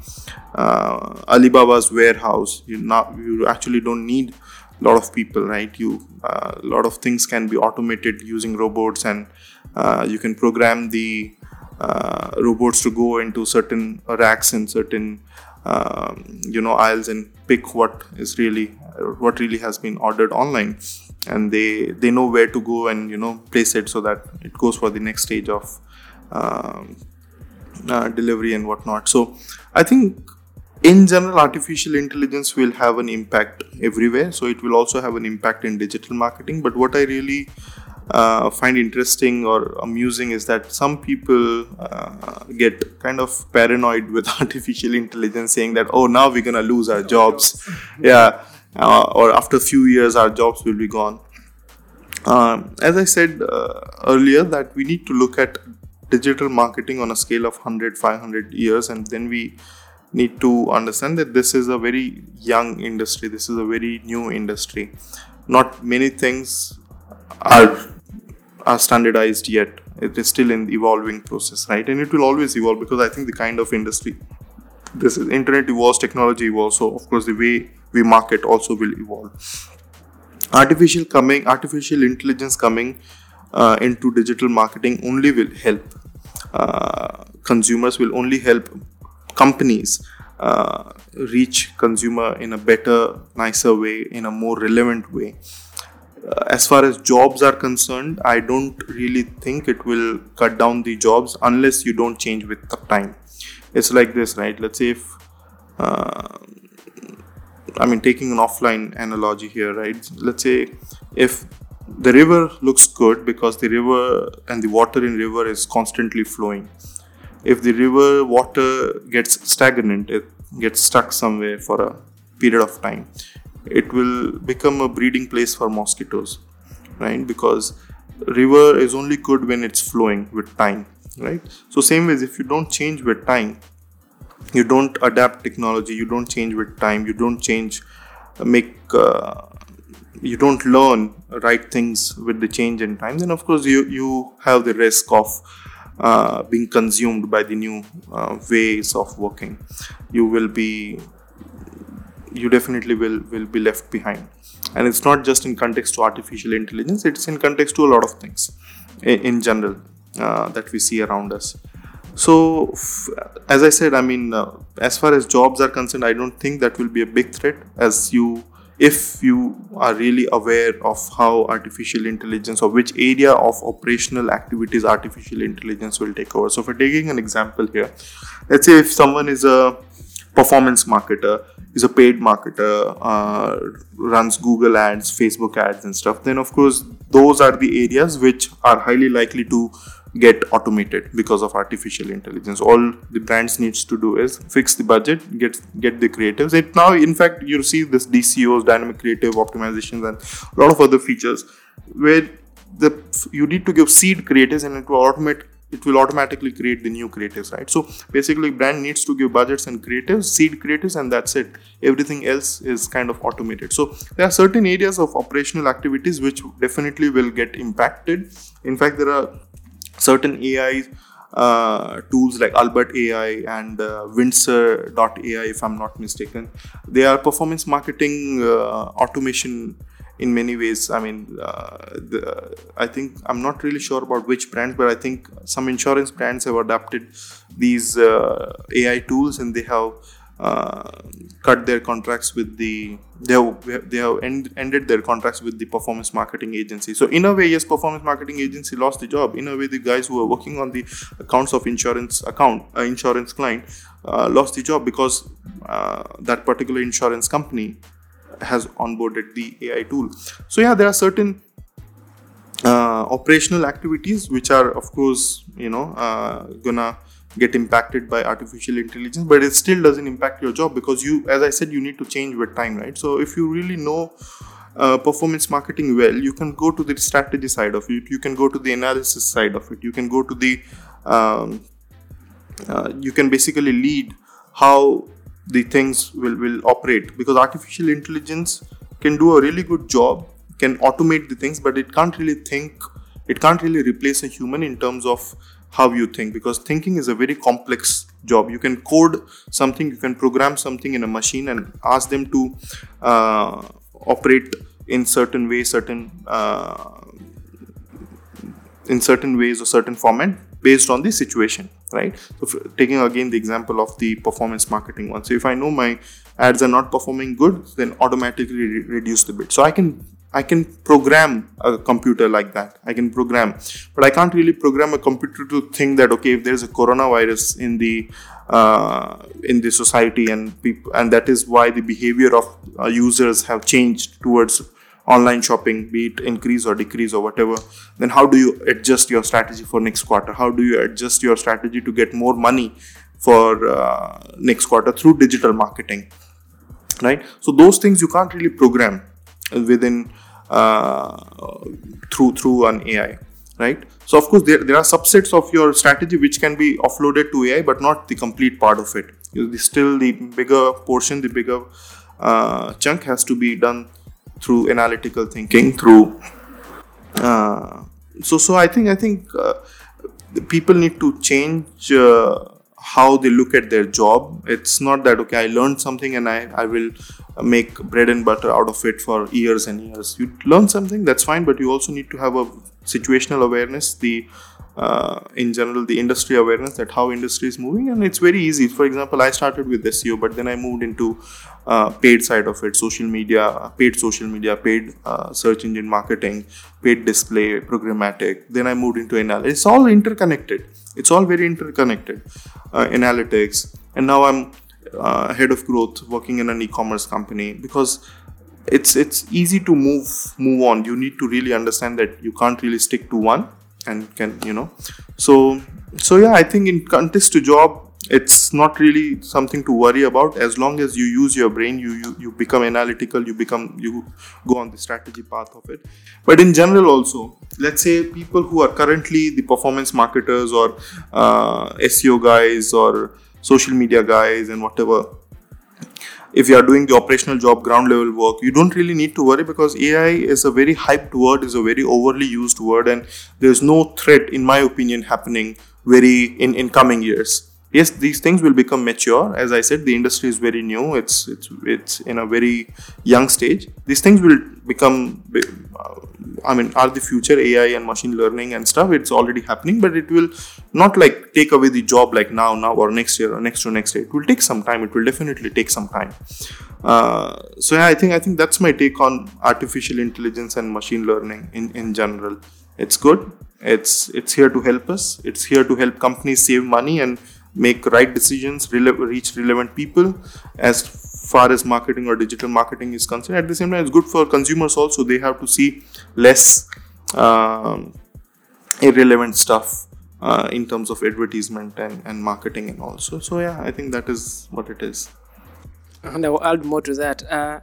uh, alibaba's warehouse you now you actually don't need a lot of people right? You uh, a lot of things can be automated using robots and uh, you can program the uh, robots to go into certain racks and certain um, you know aisles and pick what is really what really has been ordered online and they they know where to go and you know place it so that it goes for the next stage of um, uh, delivery and whatnot. So i think in general artificial intelligence will have an impact everywhere. So it will also have an impact in digital marketing. But what i really uh, find interesting or amusing is that some people uh, get kind of paranoid with artificial intelligence saying that oh now we're gonna lose our jobs. Yeah uh, or after a few years our jobs will be gone. Um, as i said uh, earlier that we need to look at digital marketing on a scale of 100 500 years and then we need to understand that this is a very young industry. This is a very new industry. Not many things are are standardized yet. It is still in evolving process right? And it will always evolve because i think the kind of industry this is internet evolves technology evolves. So of course the way we market also will evolve. Artificial coming artificial intelligence coming uh, into digital marketing only will help uh, consumers will only help companies uh, reach consumer in a better nicer way in a more relevant way. Uh, as far as jobs are concerned i don't really think it will cut down the jobs unless you don't change with the time. It's like this right? Let's say if uh, I mean, taking an offline analogy here, right? Let's say if the river looks good because the river and the water in river is constantly flowing. If the river water gets stagnant, it gets stuck somewhere for a period of time, it will become a breeding place for mosquitoes, right? Because river is only good when it's flowing with time, right? So same ways, if you don't change with time, you don't adapt technology you don't change with time you don't change make uh, you don't learn right things with the change in time then of course you you have the risk of uh, being consumed by the new uh, ways of working. You will be you definitely will will be left behind. And it's not just in context to artificial intelligence it's in context to a lot of things in, in general uh, that we see around us so f- as i said i mean uh, as far as jobs are concerned i don't think that will be a big threat as you if you are really aware of how artificial intelligence or which area of operational activities artificial intelligence will take over. So for taking an example here let's say if someone is a performance marketer is a paid marketer uh, runs google ads facebook ads and stuff then of course those are the areas which are highly likely to get automated because of artificial intelligence. All the brands needs to do is fix the budget get get the creatives. It now in fact you see this dcos dynamic creative optimizations and a lot of other features where the you need to give seed creatives and it will automate it will automatically create the new creatives right? So basically brand needs to give budgets and creatives seed creatives and that's it. Everything else is kind of automated. So there are certain areas of operational activities which definitely will get impacted. In fact there are certain ai uh, tools like Albert AI and uh, Windsor.ai, if I'm not mistaken. They are performance marketing uh, automation in many ways. I mean, uh, the, I think I'm not really sure about which brands, but I think some insurance brands have adapted these uh, AI tools and they have cut their contracts with the they have they have end, ended their contracts with the performance marketing agency so in a way yes performance marketing agency lost the job in a way the guys who were working on the accounts of insurance account uh, insurance client uh, lost the job because uh, that particular insurance company has onboarded the AI tool. So yeah, there are certain uh, operational activities which are of course you know uh, gonna get impacted by artificial intelligence but it still doesn't impact your job because you as i said you need to change with time right? So if you really know uh, performance marketing well you can go to the strategy side of it. You can go to the analysis side of it. You can go to the um, uh, you can basically lead how the things will, will operate because artificial intelligence can do a really good job can automate the things but it can't really think it can't really replace a human in terms of how you think because thinking is a very complex job. You can code something you can program something in a machine and ask them to uh, operate in certain ways certain uh, in certain ways or certain format based on the situation right? So taking again the example of the performance marketing one. So if i know my ads are not performing good then automatically re- reduce the bid so i can i can program a computer like that i can program but i can't really program a computer to think that okay if there's a coronavirus in the uh, in the society and people and that is why the behavior of uh, users have changed towards online shopping, be it increase or decrease or whatever, then how do you adjust your strategy for next quarter? How do you adjust your strategy to get more money for uh, next quarter through digital marketing? Right. So those things you can't really program within uh, through through an AI. Right. So of course there, there are subsets of your strategy which can be offloaded to AI, but not the complete part of it. Still, the bigger portion, the bigger uh, chunk has to be done through analytical thinking through uh, so so i think i think uh, people need to change uh, how they look at their job. It's not that okay i learned something and i i will make bread and butter out of it for years and years. You learn something that's fine but you also need to have a situational awareness the uh, in general the industry awareness that how industry is moving. And it's very easy. For example i started with seo but then i moved into uh, paid side of it social media paid social media paid uh, search engine marketing paid display programmatic. Then i moved into analytics it's all interconnected it's all very interconnected uh, analytics. And now i'm uh, head of growth working in an e-commerce company because it's it's easy to move move on. You need to really understand that you can't really stick to one and can you know. So so yeah i think in context to job it's not really something to worry about. As long as you use your brain you, you you become analytical you become you go on the strategy path of it. But in general also let's say people who are currently the performance marketers or uh, seo guys or social media guys and whatever if you are doing the operational job ground level work you don't really need to worry because ai is a very hyped word is a very overly used word and there's no threat in my opinion happening very in in coming years yes these things will become mature. As i said the industry is very new. It's it's it's in a very young stage. These things will become uh, i mean are the future ai and machine learning and stuff. It's already happening but it will not like take away the job like now now or next year or next to next year. It will take some time. It will definitely take some time. Uh, so yeah i think i think that's my take on artificial intelligence and machine learning in in general. It's good. It's it's here to help us. It's here to help companies save money and make right decisions, reach relevant people as far as marketing or digital marketing is concerned. At the same time, it's good for consumers also. They have to see less um, irrelevant stuff uh, in terms of advertisement and, and marketing and also. So, yeah, I think that is what it is. And I will add more to that. Uh,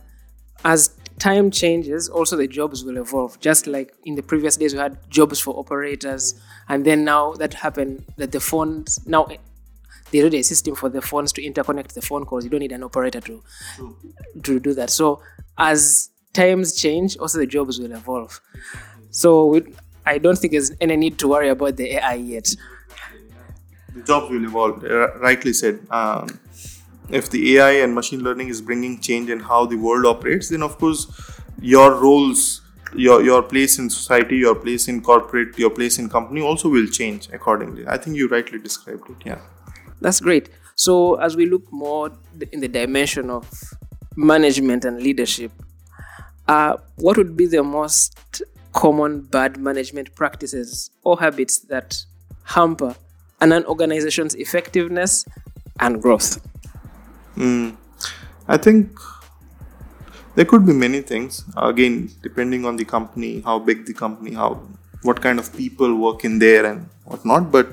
as time changes, also the jobs will evolve. Just like in the previous days, we had jobs for operators, and then now that happened that the phones now they already a system for the phones to interconnect the phone calls. You don't need an operator to to do that. So as times change, also the jobs will evolve. So we, I don't think there's any need to worry about the AI yet. The jobs will evolve. uh, Rightly said. Um, if the AI and machine learning is bringing change in how the world operates, then of course your roles, your your place in society, your place in corporate, your place in company also will change accordingly. I think you rightly described it. Yeah. That's great. So, as we look more in the dimension of management and leadership, uh, what would be the most common bad management practices or habits that hamper an organization's effectiveness and growth? I think there could be many things. Again, depending on the company, how big the company, how what kind of people work in there and whatnot. But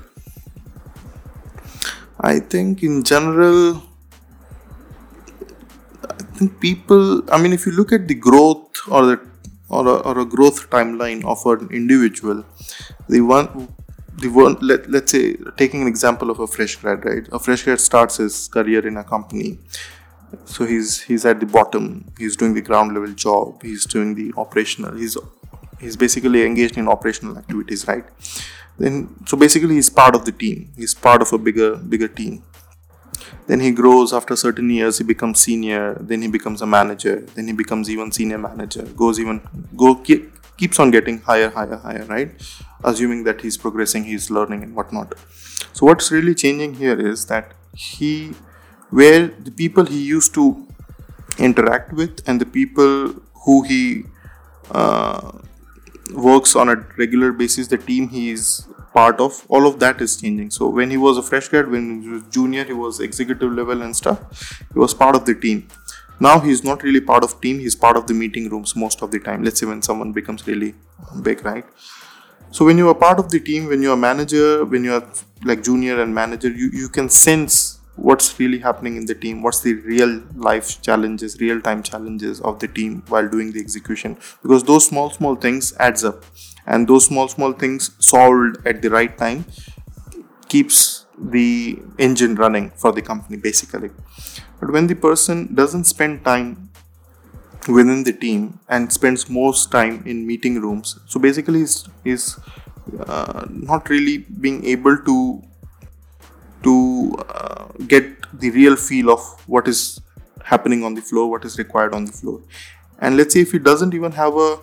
I think in general, I think people. I mean, if you look at the growth or the or a, or a growth timeline of an individual, the one the one let, let's say taking an example of a fresh grad right? A fresh grad starts his career in a company. So he's he's at the bottom. He's doing the ground level job. He's doing the operational he's he's basically engaged in operational activities right then so basically he's part of the team. He's part of a bigger bigger team. Then he grows after certain years he becomes senior then he becomes a manager then he becomes even senior manager goes even go keep, keeps on getting higher higher higher right? Assuming that he's progressing he's learning and whatnot. So what's really changing here is that he where the people he used to interact with and the people who he uh, works on a regular basis the team he is part of all of that is changing. So when he was a fresh grad when he was junior he was executive level and stuff he was part of the team. Now he's not really part of team he's part of the meeting rooms most of the time. Let's say when someone becomes really big right? So when you are part of the team when you are manager when you are like junior and manager you, you can sense what's really happening in the team what's the real life challenges real time challenges of the team while doing the execution. Because those small small things adds up. And those small small things solved at the right time keeps the engine running for the company basically. But when the person doesn't spend time within the team and spends most time in meeting rooms so basically is uh, not really being able to to uh, get the real feel of what is happening on the floor what is required on the floor. And let's say if he doesn't even have a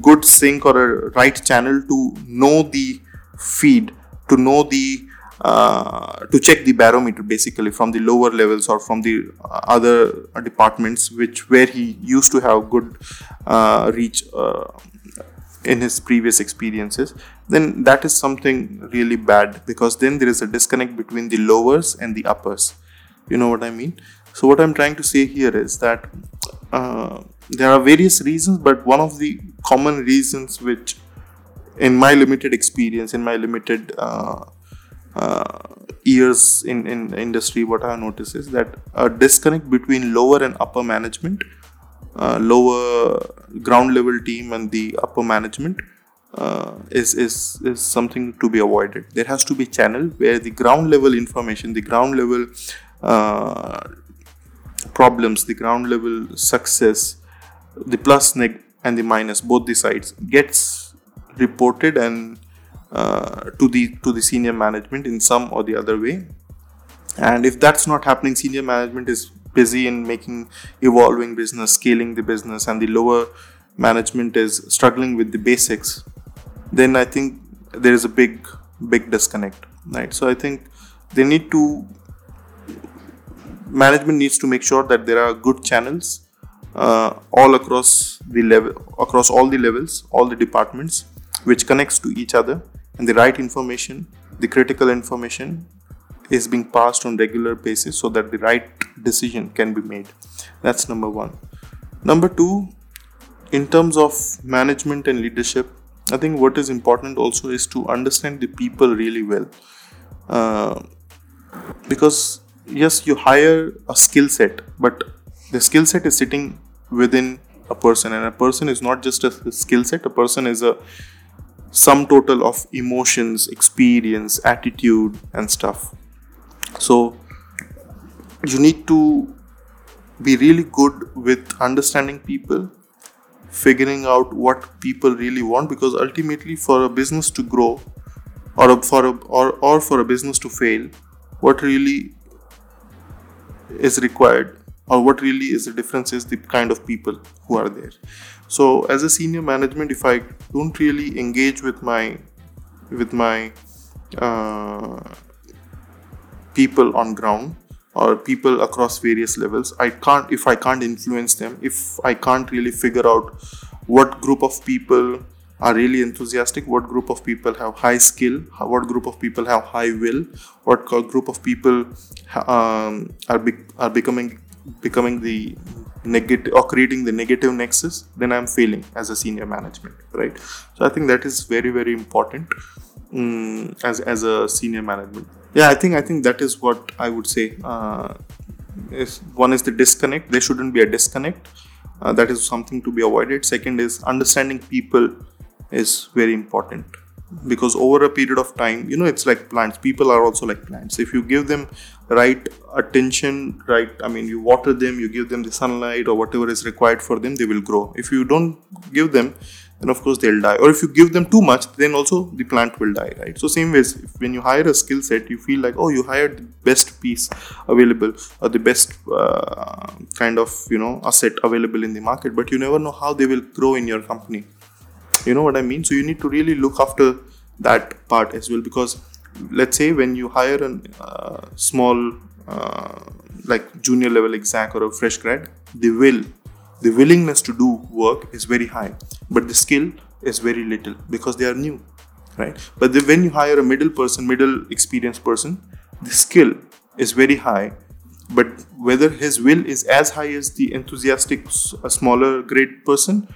good sync or a right channel to know the feed to know the uh, to check the barometer basically from the lower levels or from the other departments which where he used to have good uh, reach uh, in his previous experiences then that is something really bad because then there is a disconnect between the lowers and the uppers. You know what i mean? So what i'm trying to say here is that uh, there are various reasons but one of the common reasons which in my limited experience in my limited uh, uh, years in, in industry what i have noticed is that a disconnect between lower and upper management uh, lower ground level team and the upper management uh, is, is is something to be avoided. There has to be a channel where the ground level information the ground level uh, problems the ground level success the plus neg and the minus both the sides gets reported and uh, to the to the senior management in some or the other way. And if that's not happening senior management is busy in making evolving business scaling the business and the lower management is struggling with the basics then i think there is a big big disconnect right? So i think they need to management needs to make sure that there are good channels uh, all across the level across all the levels all the departments which connects to each other. And the right information the critical information is being passed on regular basis so that the right decision can be made. That's number 1 number 2 in terms of management and leadership i think what is important also is to understand the people really well. Uh, because yes you hire a skill set but the skill set is sitting within a person and a person is not just a skill set. A person is a sum total of emotions experience attitude and stuff. So you need to be really good with understanding people figuring out what people really want because ultimately for a business to grow or for a, or, or for a business to fail what really is required or what really is the difference is the kind of people who are there. So as a senior management if i don't really engage with my with my uh, people on ground or people across various levels. I can't if i can't influence them if i can't really figure out what group of people are really enthusiastic what group of people have high skill what group of people have high will what group of people um, are, be- are becoming becoming the negative or creating the negative nexus then i'm failing as a senior management right? So i think that is very very important um, as as a senior management yeah i think i think that is what i would say uh, is one is the disconnect. There shouldn't be a disconnect. Uh, that is something to be avoided. Second is understanding people is very important because over a period of time you know it's like plants. People are also like plants. If you give them right attention right i mean you water them you give them the sunlight or whatever is required for them they will grow. If you don't give them then of course they'll die. Or if you give them too much then also the plant will die right? So same ways when you hire a skill set you feel like oh you hired the best piece available or the best uh, kind of you know asset available in the market but you never know how they will grow in your company. You know what i mean? So you need to really look after that part as well because let's say when you hire a uh, small uh, like junior level exec or a fresh grad they will the willingness to do work is very high but the skill is very little because they are new right? But the, when you hire a middle person middle experienced person the skill is very high but whether his will is as high as the enthusiastic a smaller grade person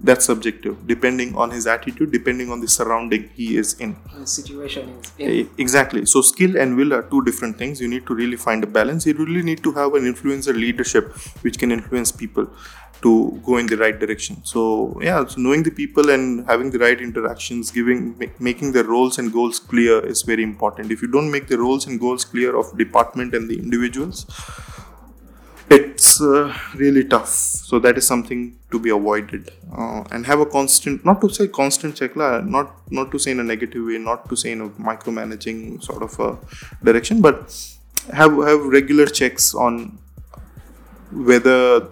that's subjective depending on his attitude depending on the surrounding he is in. The situation is in. exactly. So skill and will are two different things. You need to really find a balance. You really need to have an influencer leadership which can influence people to go in the right direction. So yeah so knowing the people and having the right interactions giving making the roles and goals clear is very important. If you don't make the roles and goals clear of department and the individuals it's uh, really tough. So that is something to be avoided. Uh, and have a constant not to say constant check not not to say in a negative way not to say in a micromanaging sort of a direction but have have regular checks on whether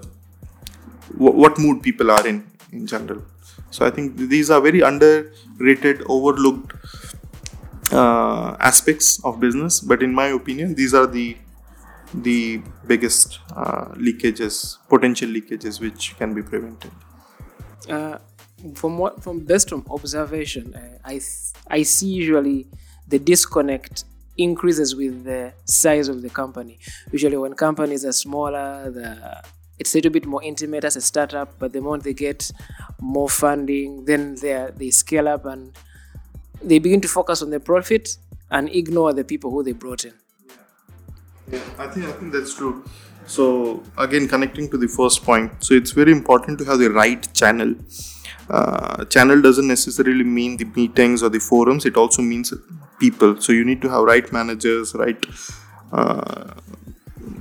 what mood people are in in general so i think these are very underrated overlooked uh, aspects of business but in my opinion these are the the biggest uh, leakages, potential leakages, which can be prevented? Uh, from what, from best on observation, uh, I I see usually the disconnect increases with the size of the company. Usually, when companies are smaller, the it's a little bit more intimate as a startup. But the moment they get more funding, then they they scale up and they begin to focus on the profit and ignore the people who they brought in. Yeah, I think I think that's true. So again, connecting to the first point, so it's very important to have the right channel. Uh, channel doesn't necessarily mean the meetings or the forums; it also means people. So you need to have right managers, right, uh,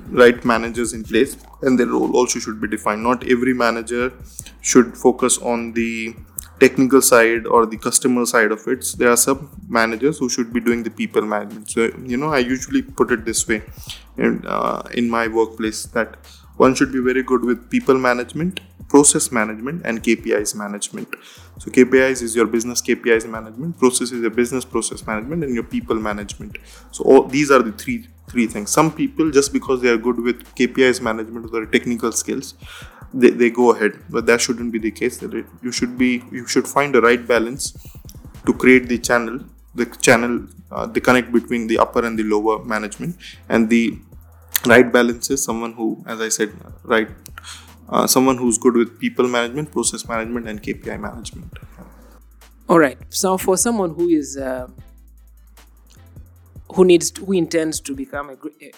right managers in place, and their role also should be defined. Not every manager should focus on the technical side or the customer side of it. So there are some managers who should be doing the people management. So you know i usually put it this way in, uh, in my workplace that one should be very good with people management process management and kpis management. So kpis is your business kpis management process is your business process management and your people management. So all, these are the three three things. Some people just because they are good with kpis management or technical skills they, they go ahead. But that shouldn't be the case. That you should be you should find the right balance to create the channel the channel uh, the connect between the upper and the lower management. And the right balance is someone who as i said right uh, someone who's good with people management process management and kpi management. All right. So for someone who is uh, who needs to, who intends to become a,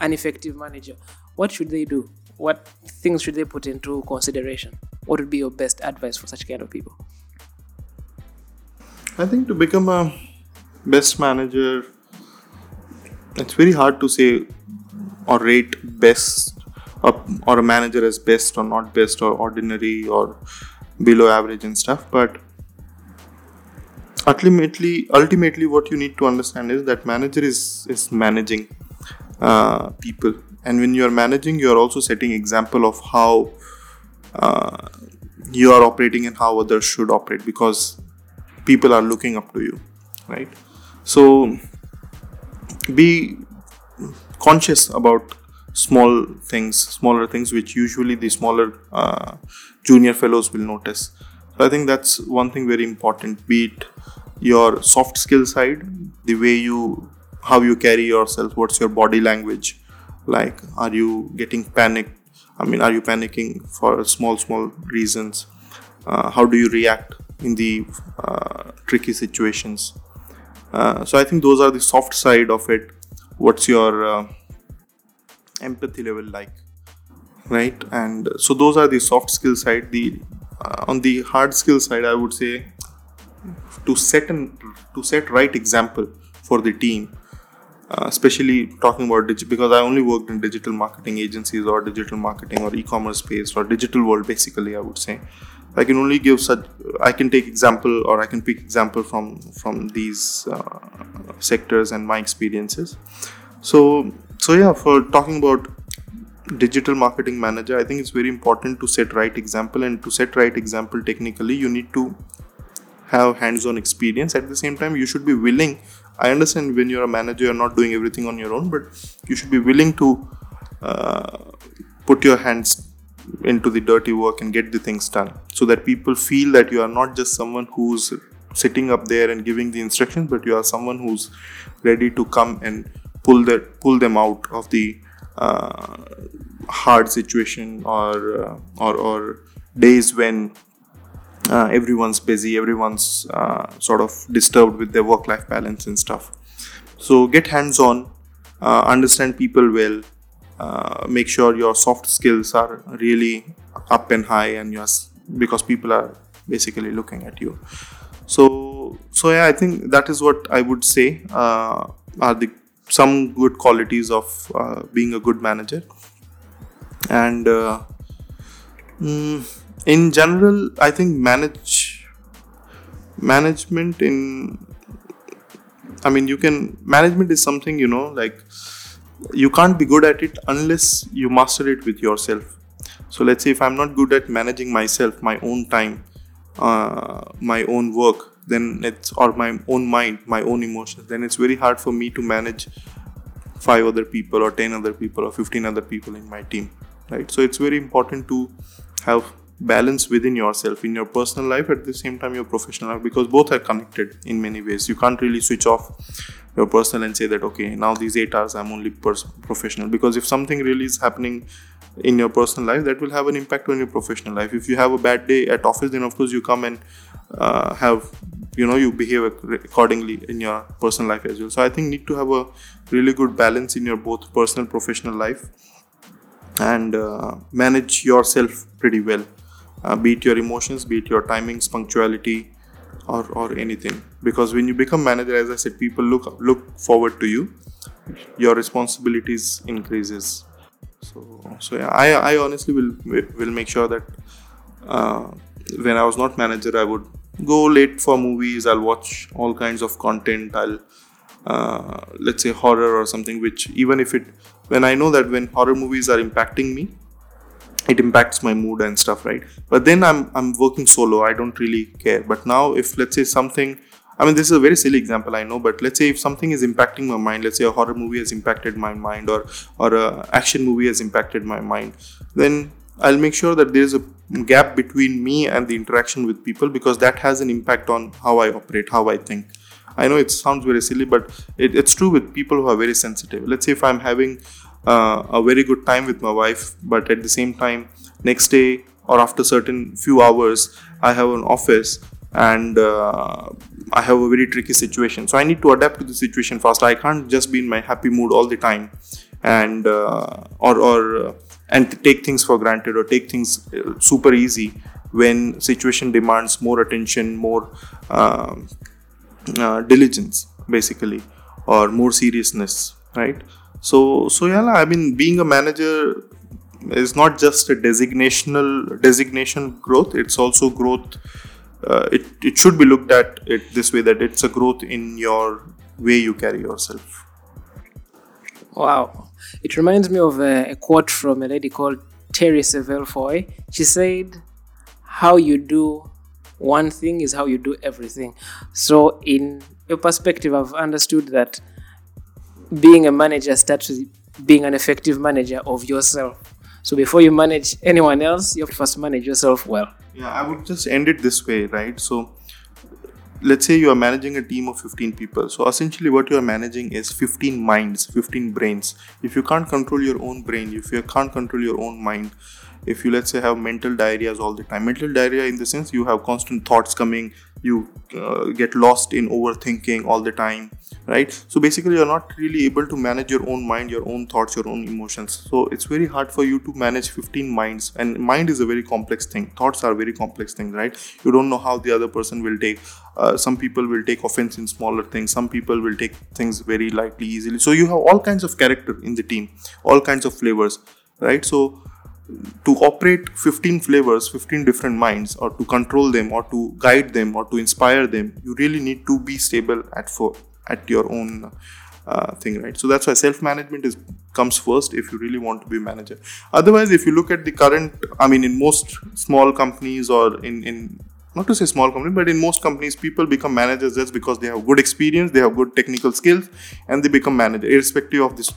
an effective manager what should they do what things should they put into consideration? what would be your best advice for such kind of people? I think to become a best manager, it's very hard to say or rate best or, or a manager as best or not best or ordinary or below average and stuff. But ultimately, ultimately, what you need to understand is that manager is is managing uh, people, and when you are managing, you are also setting example of how uh, you are operating and how others should operate because people are looking up to you right? So be conscious about small things smaller things which usually the smaller uh, junior fellows will notice so i think that's one thing very important be it your soft skill side the way you how you carry yourself what's your body language like are you getting panicked i mean are you panicking for small small reasons uh, how do you react in the uh, tricky situations. Uh, so I think those are the soft side of it. What's your uh, empathy level like, right? And so those are the soft skill side. The on the hard skill side, I would say to set and to set right example for the team uh, especially talking about digital because i only worked in digital marketing agencies or digital marketing or e-commerce space or digital world basically i would say I can only give such. I can take example or I can pick example from from these uh, sectors and my experiences. So so yeah, for talking about digital marketing manager, I think it's very important to set right example and to set right example technically, you need to have hands-on experience. At the same time, you should be willing. I understand when you're a manager, you're not doing everything on your own, but you should be willing to uh, put your hands into the dirty work and get the things done so that people feel that you are not just someone who's sitting up there and giving the instructions but you are someone who's ready to come and pull that pull them out of the hard situation or, uh, or or days when uh, everyone's busy everyone's uh, sort of disturbed with their work life balance and stuff. So get hands on uh, understand people well uh, make sure your soft skills are really up and high and yours because people are basically looking at you. So so yeah i think that is what i would say uh, are the some good qualities of uh, being a good manager. And uh, mm, in general i think manage management in i mean you can management is something you know like you can't be good at it unless you master it with yourself. So let's say if i'm not good at managing myself my own time uh, my own work then it's or my own mind my own emotions then it's very hard for me to manage five other people or 10 other people or 15 other people in my team right? So it's very important to have balance within yourself in your personal life at the same time your professional life because both are connected in many ways. You can't really switch off your personal and say that okay now these eight hours i'm only pers- professional. Because if something really is happening in your personal life that will have an impact on your professional life. If you have a bad day at office then of course you come and uh, have you know you behave accordingly in your personal life as well. So i think need to have a really good balance in your both personal professional life and uh, manage yourself pretty well uh, be it your emotions be it your timings punctuality or, or anything. Because when you become manager as i said people look look forward to you. Your responsibilities increases. So so yeah i i honestly will will make sure that uh, when i was not manager i would go late for movies. I'll watch all kinds of content. I'll uh, let's say horror or something which even if it when i know that when horror movies are impacting me it impacts my mood and stuff right? But then i'm i'm working solo. I don't really care. But now if let's say something i mean this is a very silly example i know but let's say if something is impacting my mind let's say a horror movie has impacted my mind or or a action movie has impacted my mind then i'll make sure that there's a gap between me and the interaction with people because that has an impact on how i operate how i think. I know it sounds very silly but it, it's true with people who are very sensitive. Let's say if i'm having uh, a very good time with my wife but at the same time next day or after certain few hours i have an office and uh, i have a very tricky situation. So i need to adapt to the situation fast. I can't just be in my happy mood all the time and uh, or or uh, and take things for granted or take things uh, super easy when situation demands more attention more um, uh, diligence basically or more seriousness right so so yeah i mean being a manager is not just a designational designation growth it's also growth uh, it, it should be looked at it this way that it's a growth in your way you carry yourself Wow. It reminds me of a, a quote from a lady called Terri Savelle Foy. She said, How you do one thing is how you do everything. So, in your perspective, I've understood that being a manager starts with being an effective manager of yourself. So, before you manage anyone else, you have to first manage yourself well. Yeah, I would just end it this way, right? So, let's say you are managing a team of 15 people. So, essentially, what you are managing is 15 minds, 15 brains. If you can't control your own brain, if you can't control your own mind, if you let's say have mental diarrheas all the time mental diarrhea in the sense you have constant thoughts coming you uh, get lost in overthinking all the time right? So basically you're not really able to manage your own mind your own thoughts your own emotions. So it's very hard for you to manage 15 minds. And mind is a very complex thing. Thoughts are very complex things right? You don't know how the other person will take uh, some people will take offense in smaller things. Some people will take things very lightly easily. So you have all kinds of character in the team all kinds of flavors right? So to operate 15 flavors 15 different minds or to control them or to guide them or to inspire them you really need to be stable at for at your own uh, thing right? So that's why self management is comes first if you really want to be a manager. Otherwise if you look at the current i mean in most small companies or in in not to say small company but in most companies people become managers just because they have good experience they have good technical skills and they become manager irrespective of this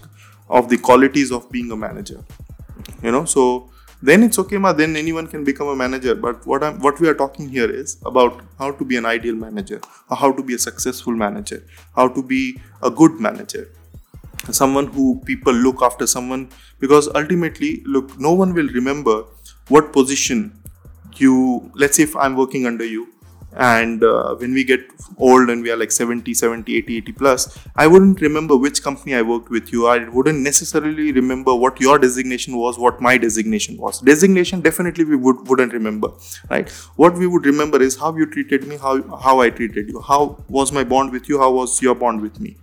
of the qualities of being a manager you know so then it's okay ma then anyone can become a manager. But what i'm what we are talking here is about how to be an ideal manager how to be a successful manager how to be a good manager. Someone who people look after someone because ultimately look no one will remember what position you let's say if i'm working under you and uh, when we get old and we are like 70 70 80 80 plus i wouldn't remember which company i worked with you. I wouldn't necessarily remember what your designation was what my designation was. Designation definitely we would wouldn't remember right? What we would remember is how you treated me how how i treated you. How was my bond with you? How was your bond with me?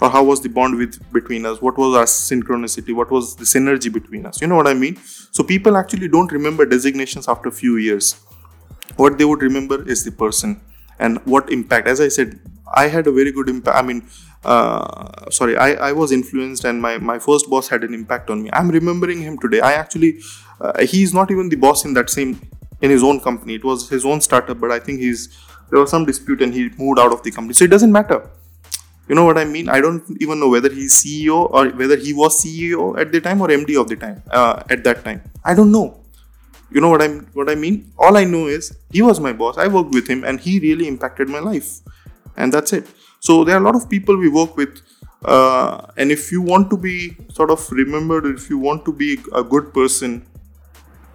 Or how was the bond with between us? What was our synchronicity? What was the synergy between us? You know what i mean? So people actually don't remember designations after a few years what they would remember is the person and what impact. As i said i had a very good impact i mean uh, sorry I, I was influenced and my, my first boss had an impact on me. I'm remembering him today. I actually uh, he's not even the boss in that same in his own company. It was his own startup but i think he's there was some dispute and he moved out of the company. So it doesn't matter. You know what i mean? I don't even know whether he's ceo or whether he was ceo at the time or md of the time uh, at that time. I don't know you know what i'm what i mean? All i know is he was my boss i worked with him and he really impacted my life. And that's it. So there are a lot of people we work with uh, and if you want to be sort of remembered if you want to be a good person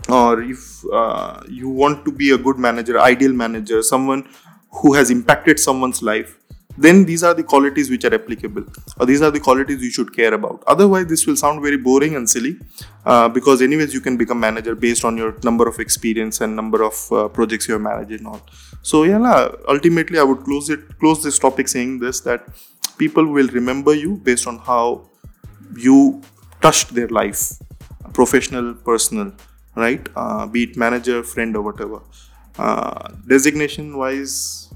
or if uh, you want to be a good manager ideal manager someone who has impacted someone's life then these are the qualities which are applicable. Or these are the qualities you should care about. Otherwise this will sound very boring and silly uh, because anyways you can become manager based on your number of experience and number of uh, projects you have managed and all. So yeah ultimately i would close it close this topic saying this that people will remember you based on how you touched their life professional personal right? Uh, be it manager friend or whatever. Uh, designation wise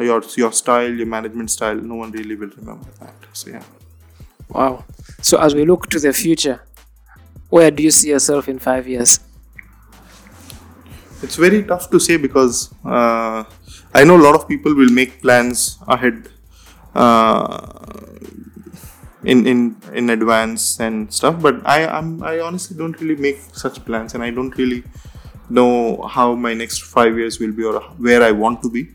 your your style, your management style, no one really will remember that. So yeah. Wow. So as we look to the future, where do you see yourself in five years? It's very tough to say because uh, I know a lot of people will make plans ahead uh, in in in advance and stuff. But I I'm, I honestly don't really make such plans, and I don't really know how my next five years will be or where I want to be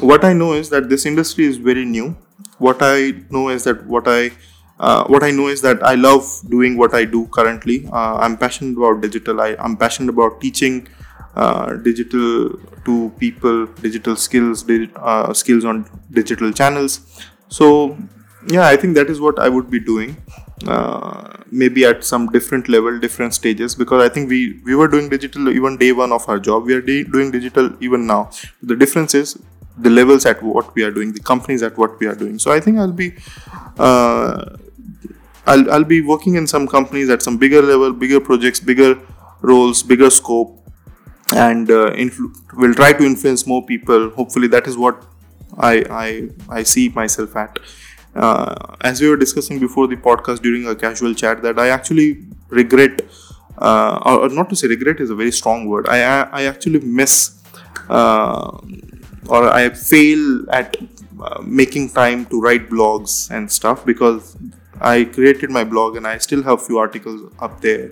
what I know is that this industry is very new. What I know is that what I uh, what I know is that I love doing what I do currently. Uh, I'm passionate about digital. I, am passionate about teaching uh, digital to people, digital skills, uh, skills on digital channels. So, yeah, I think that is what I would be doing. uh, maybe at some different level different stages because i think we we were doing digital even day one of our job we are de- doing digital even now the difference is the levels at what we are doing the companies at what we are doing. So i think i'll be uh, I'll, I'll be working in some companies at some bigger level bigger projects bigger roles bigger scope and uh, influ- will try to influence more people. Hopefully that is what i i, I see myself at. Uh, as we were discussing before the podcast during a casual chat that i actually regret uh, or not to say regret is a very strong word. I i, I actually miss uh, or i fail at uh, making time to write blogs and stuff because i created my blog and i still have a few articles up there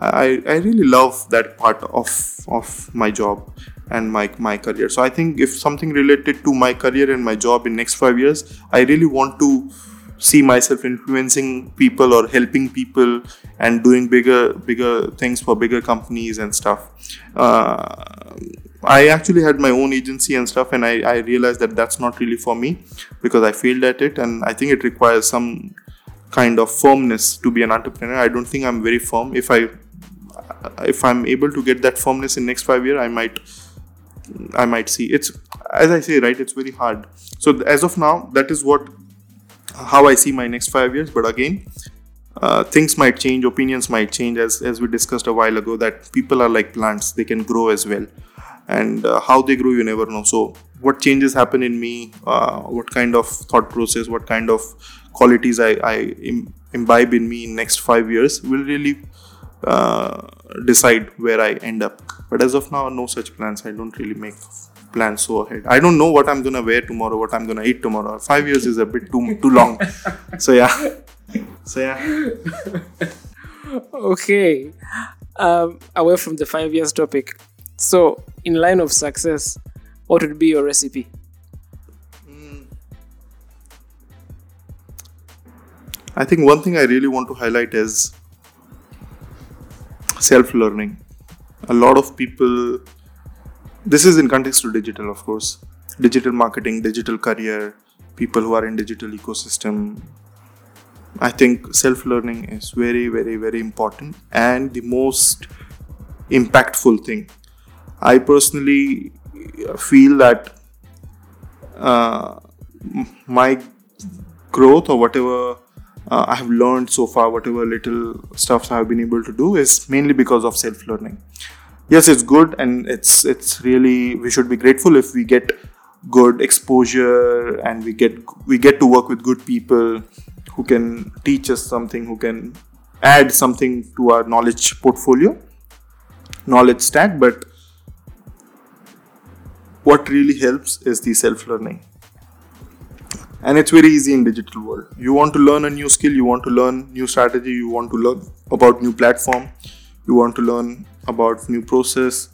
I, I really love that part of of my job and my my career. So I think if something related to my career and my job in next five years, I really want to see myself influencing people or helping people and doing bigger bigger things for bigger companies and stuff. Uh, I actually had my own agency and stuff, and I, I realized that that's not really for me because I failed at it, and I think it requires some kind of firmness to be an entrepreneur. I don't think I'm very firm. If I if I'm able to get that firmness in next five years, I might I might see. It's as I say, right? It's very hard. So as of now, that is what how I see my next five years. But again, uh, things might change, opinions might change, as as we discussed a while ago. That people are like plants; they can grow as well, and uh, how they grow, you never know. So what changes happen in me? Uh, what kind of thought process? What kind of qualities I, I Im- imbibe in me in next five years will really uh, decide where I end up. But as of now, no such plans. I don't really make plans so ahead. I don't know what I'm gonna wear tomorrow, what I'm gonna eat tomorrow. Five years is a bit too too long. so yeah. So yeah. okay. Um, away from the five years topic. So, in line of success, what would be your recipe? Hmm. I think one thing I really want to highlight is self learning. A lot of people, this is in context to digital, of course, digital marketing, digital career, people who are in digital ecosystem. I think self learning is very, very, very important and the most impactful thing. I personally feel that uh, my growth or whatever uh, I have learned so far, whatever little stuff I have been able to do, is mainly because of self learning. Yes, it's good, and it's it's really we should be grateful if we get good exposure and we get we get to work with good people who can teach us something, who can add something to our knowledge portfolio, knowledge stack. But what really helps is the self learning and it's very easy in digital world. You want to learn a new skill you want to learn new strategy you want to learn about new platform you want to learn about new process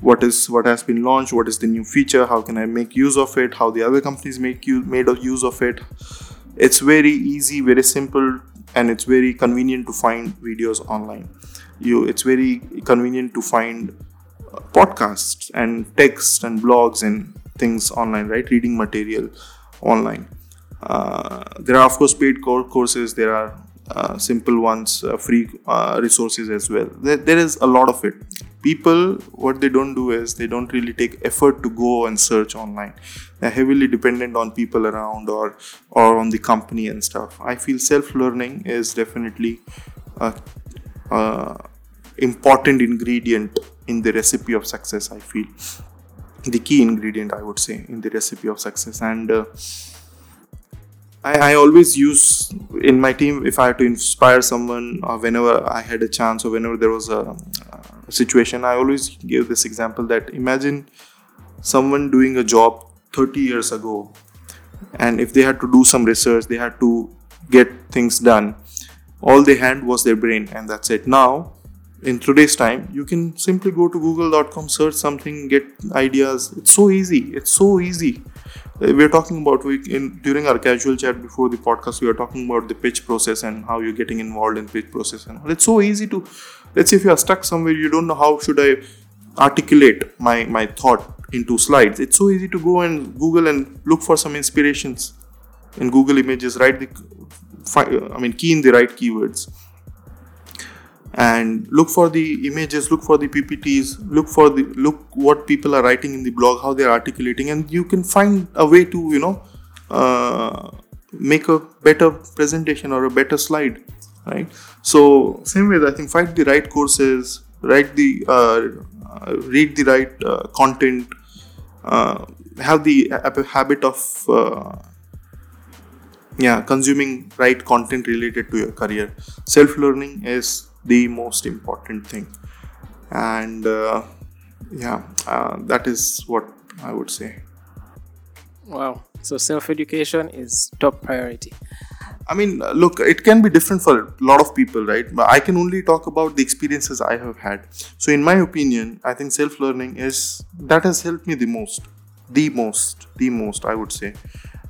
what is what has been launched what is the new feature how can i make use of it how the other companies make you made use of it. It's very easy very simple and it's very convenient to find videos online. You it's very convenient to find podcasts and text and blogs and things online right? Reading material online. Uh, there are of course paid courses. There are uh, simple ones uh, free uh, resources as well. There, there is a lot of it. People what they don't do is they don't really take effort to go and search online. They're heavily dependent on people around or or on the company and stuff. I feel self learning is definitely important ingredient in the recipe of success i feel the key ingredient i would say in the recipe of success and uh, I, I always use in my team if I had to inspire someone or whenever I had a chance or whenever there was a, a situation, I always give this example that imagine someone doing a job 30 years ago and if they had to do some research, they had to get things done. All they had was their brain and that's it. Now, in today's time, you can simply go to google.com, search something, get ideas. It's so easy. It's so easy uh, we are talking about we in during our casual chat before the podcast we are talking about the pitch process and how you're getting involved in pitch process and it's so easy to let's say if you are stuck somewhere you don't know how should i articulate my my thought into slides it's so easy to go and google and look for some inspirations in google images write the I mean, key in the right keywords and look for the images look for the ppts look for the look what people are writing in the blog how they're articulating and you can find a way to you know uh, make a better presentation or a better slide right? So same way i think find the right courses write the uh, uh, read the right uh, content uh, have the habit of uh, yeah consuming right content related to your career. Self learning is the most important thing and uh, yeah uh, that is what i would say Wow. So self education is top priority. I mean, look, it can be different for a lot of people, right? But I can only talk about the experiences I have had. So, in my opinion, I think self learning is that has helped me the most. The most, the most, I would say.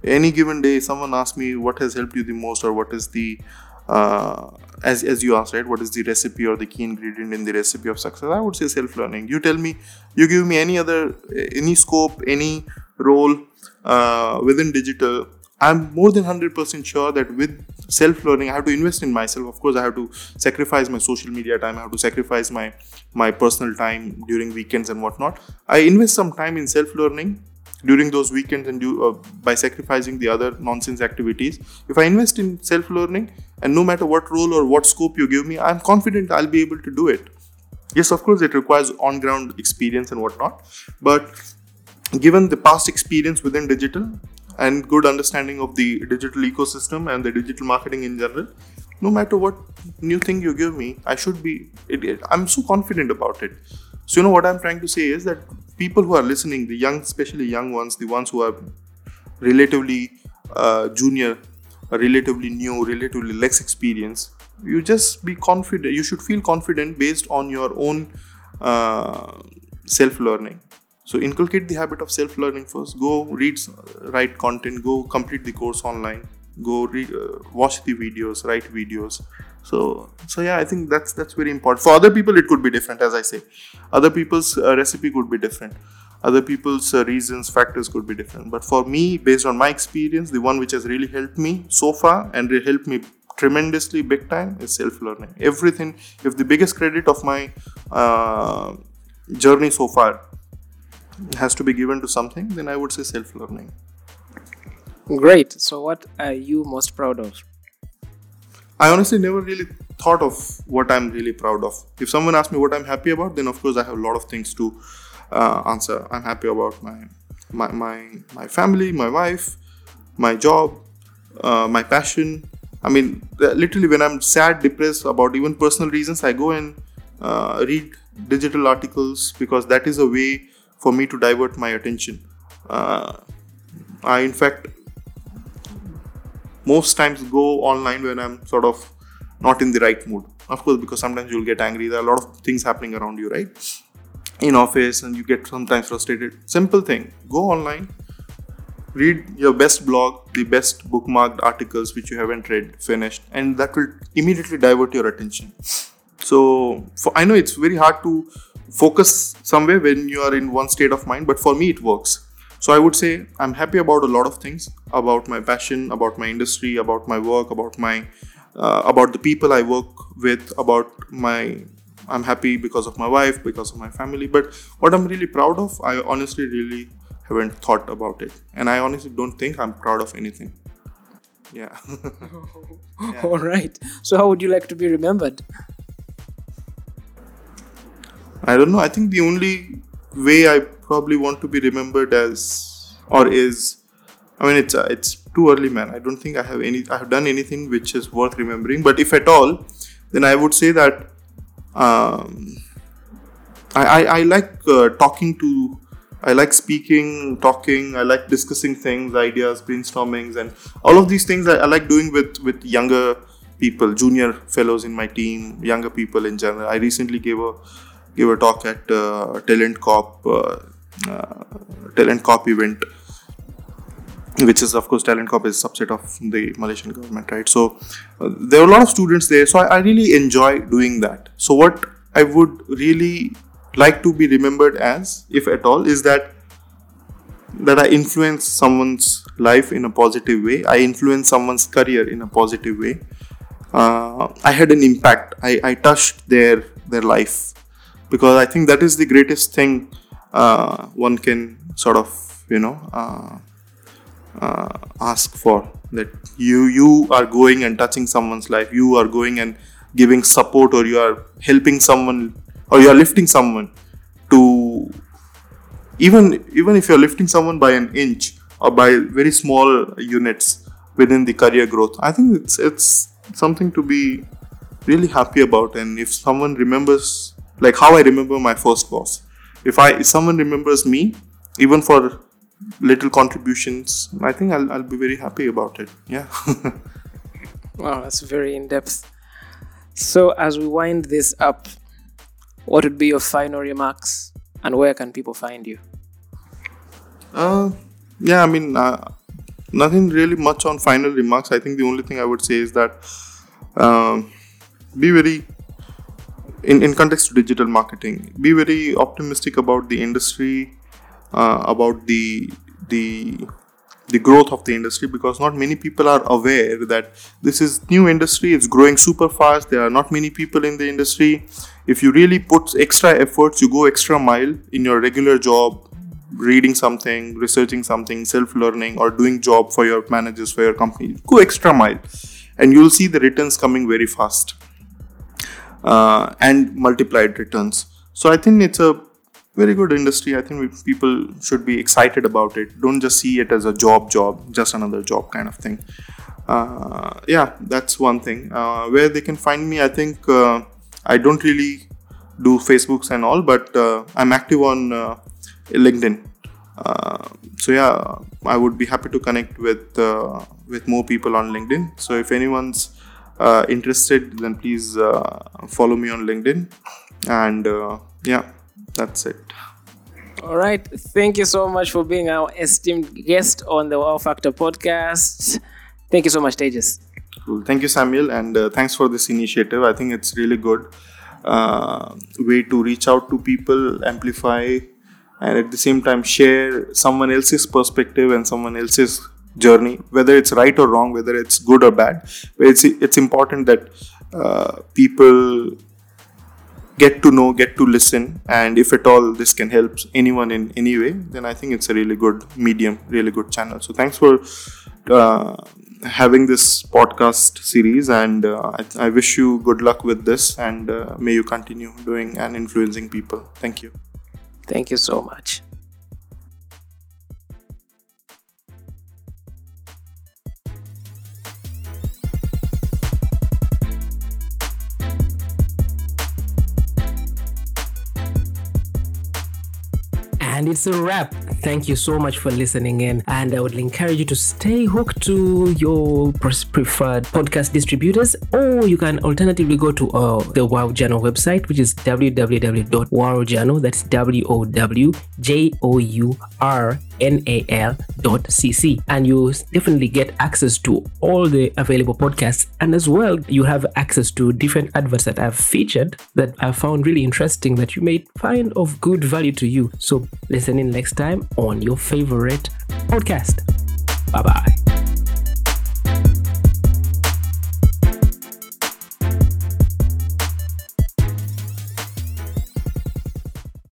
Any given day, someone asks me what has helped you the most, or what is the, uh, as, as you asked, right, what is the recipe or the key ingredient in the recipe of success? I would say self learning. You tell me, you give me any other, any scope, any role uh, within digital i'm more than 100% sure that with self learning i have to invest in myself of course i have to sacrifice my social media time i have to sacrifice my my personal time during weekends and whatnot i invest some time in self learning during those weekends and do uh, by sacrificing the other nonsense activities. If i invest in self learning and no matter what role or what scope you give me i'm confident i'll be able to do it. Yes of course it requires on ground experience and whatnot but given the past experience within digital and good understanding of the digital ecosystem and the digital marketing in general no matter what new thing you give me i should be it, it- i'm so confident about it. So you know what i'm trying to say is that people who are listening the young especially young ones the ones who are relatively uh, junior relatively new relatively less experience you just be confident you should feel confident based on your own uh, self learning so inculcate the habit of self learning first. Go read write content go complete the course online. Go uh, watch the videos write videos so so yeah i think that's that's very important. For other people it could be different as i say. Other people's uh, recipe could be different. Other people's uh, reasons factors could be different. But for me based on my experience the one which has really helped me so far and it helped me tremendously big time is self learning everything if the biggest credit of my uh, journey so far has to be given to something then i would say self learning Great. So what are you most proud of? I honestly never really thought of what I'm really proud of. If someone asks me what I'm happy about, then of course I have a lot of things to uh, answer. I'm happy about my my my my family, my wife, my job, uh, my passion. I mean, literally, when I'm sad, depressed about even personal reasons, I go and uh, read digital articles because that is a way for me to divert my attention. Uh, I, in fact, most times go online when I'm sort of not in the right mood. Of course, because sometimes you'll get angry. There are a lot of things happening around you, right? In office, and you get sometimes frustrated. Simple thing: go online, read your best blog, the best bookmarked articles which you haven't read, finished, and that will immediately divert your attention. So, for, I know it's very hard to focus somewhere when you are in one state of mind, but for me, it works. So, I would say I'm happy about a lot of things about my passion, about my industry, about my work, about my uh, about the people I work with, about my I'm happy because of my wife, because of my family. But what I'm really proud of, I honestly really haven't thought about it, and I honestly don't think I'm proud of anything. Yeah. All right. So how would you like to be remembered? I don't know. I think the only way I probably want to be remembered as or is, I mean, it's uh, it's too early, man. I don't think I have any. I have done anything which is worth remembering. But if at all, then I would say that um, I, I I like uh, talking to. I like speaking, talking. I like discussing things, ideas, brainstormings, and all of these things. I, I like doing with with younger people, junior fellows in my team, younger people in general. I recently gave a gave a talk at uh, TalentCorp uh, TalentCorp event, which is of course TalentCorp is a subset of the Malaysian government, right? So uh, there are a lot of students there, so I, I really enjoy doing that. So what I would really like to be remembered as, if at all, is that that I influence someone's life in a positive way. I influence someone's career in a positive way. Uh, I had an impact. I, I touched their their life because I think that is the greatest thing uh, one can sort of you know uh, uh, ask for. That you you are going and touching someone's life. You are going and giving support, or you are helping someone, or you are lifting someone to even even if you're lifting someone by an inch or by very small units within the career growth i think it's it's something to be really happy about and if someone remembers like how i remember my first boss if i if someone remembers me even for little contributions i think i'll, I'll be very happy about it yeah wow that's very in-depth so as we wind this up what would be your final remarks and where can people find you? Uh, yeah, I mean, uh, nothing really much on final remarks. I think the only thing I would say is that um, be very, in, in context to digital marketing, be very optimistic about the industry, uh, about the the the growth of the industry because not many people are aware that this is new industry it's growing super fast there are not many people in the industry. If you really put extra efforts you go extra mile in your regular job reading something researching something self learning or doing job for your managers for your company go extra mile and you'll see the returns coming very fast uh, and multiplied returns so i think it's a very good industry. I think we, people should be excited about it. Don't just see it as a job, job, just another job kind of thing. Uh, yeah, that's one thing. Uh, where they can find me, I think uh, I don't really do Facebooks and all, but uh, I'm active on uh, LinkedIn. Uh, so yeah, I would be happy to connect with with more people on LinkedIn. So if anyone's interested, then please follow me on LinkedIn. And yeah, that's it. All right. Thank you so much for being our esteemed guest on the Wow Factor podcast. Thank you so much, Tejas. Cool. Thank you, Samuel, and uh, thanks for this initiative. I think it's really good uh, way to reach out to people, amplify, and at the same time share someone else's perspective and someone else's journey, whether it's right or wrong, whether it's good or bad. It's it's important that uh, people get to know, get to listen, and if at all this can help anyone in any way, then I think it's a really good medium, really good channel. So thanks for uh, having this podcast series, and uh, I, I, wish you good luck with this, and uh, may you continue doing and influencing people. Thank you. Thank you so much. And it's a wrap. Thank you so much for listening in. And I would encourage you to stay hooked to your preferred podcast distributors, or you can alternatively go to uh, the Wow Journal website, which is www.wowjournal. That's W O W J O U R N-A-L.cc and you definitely get access to all the available podcasts. And as well you have access to different adverts that I've featured that I found really interesting that you may find of good value to you. So listen in next time on your favorite podcast. Bye bye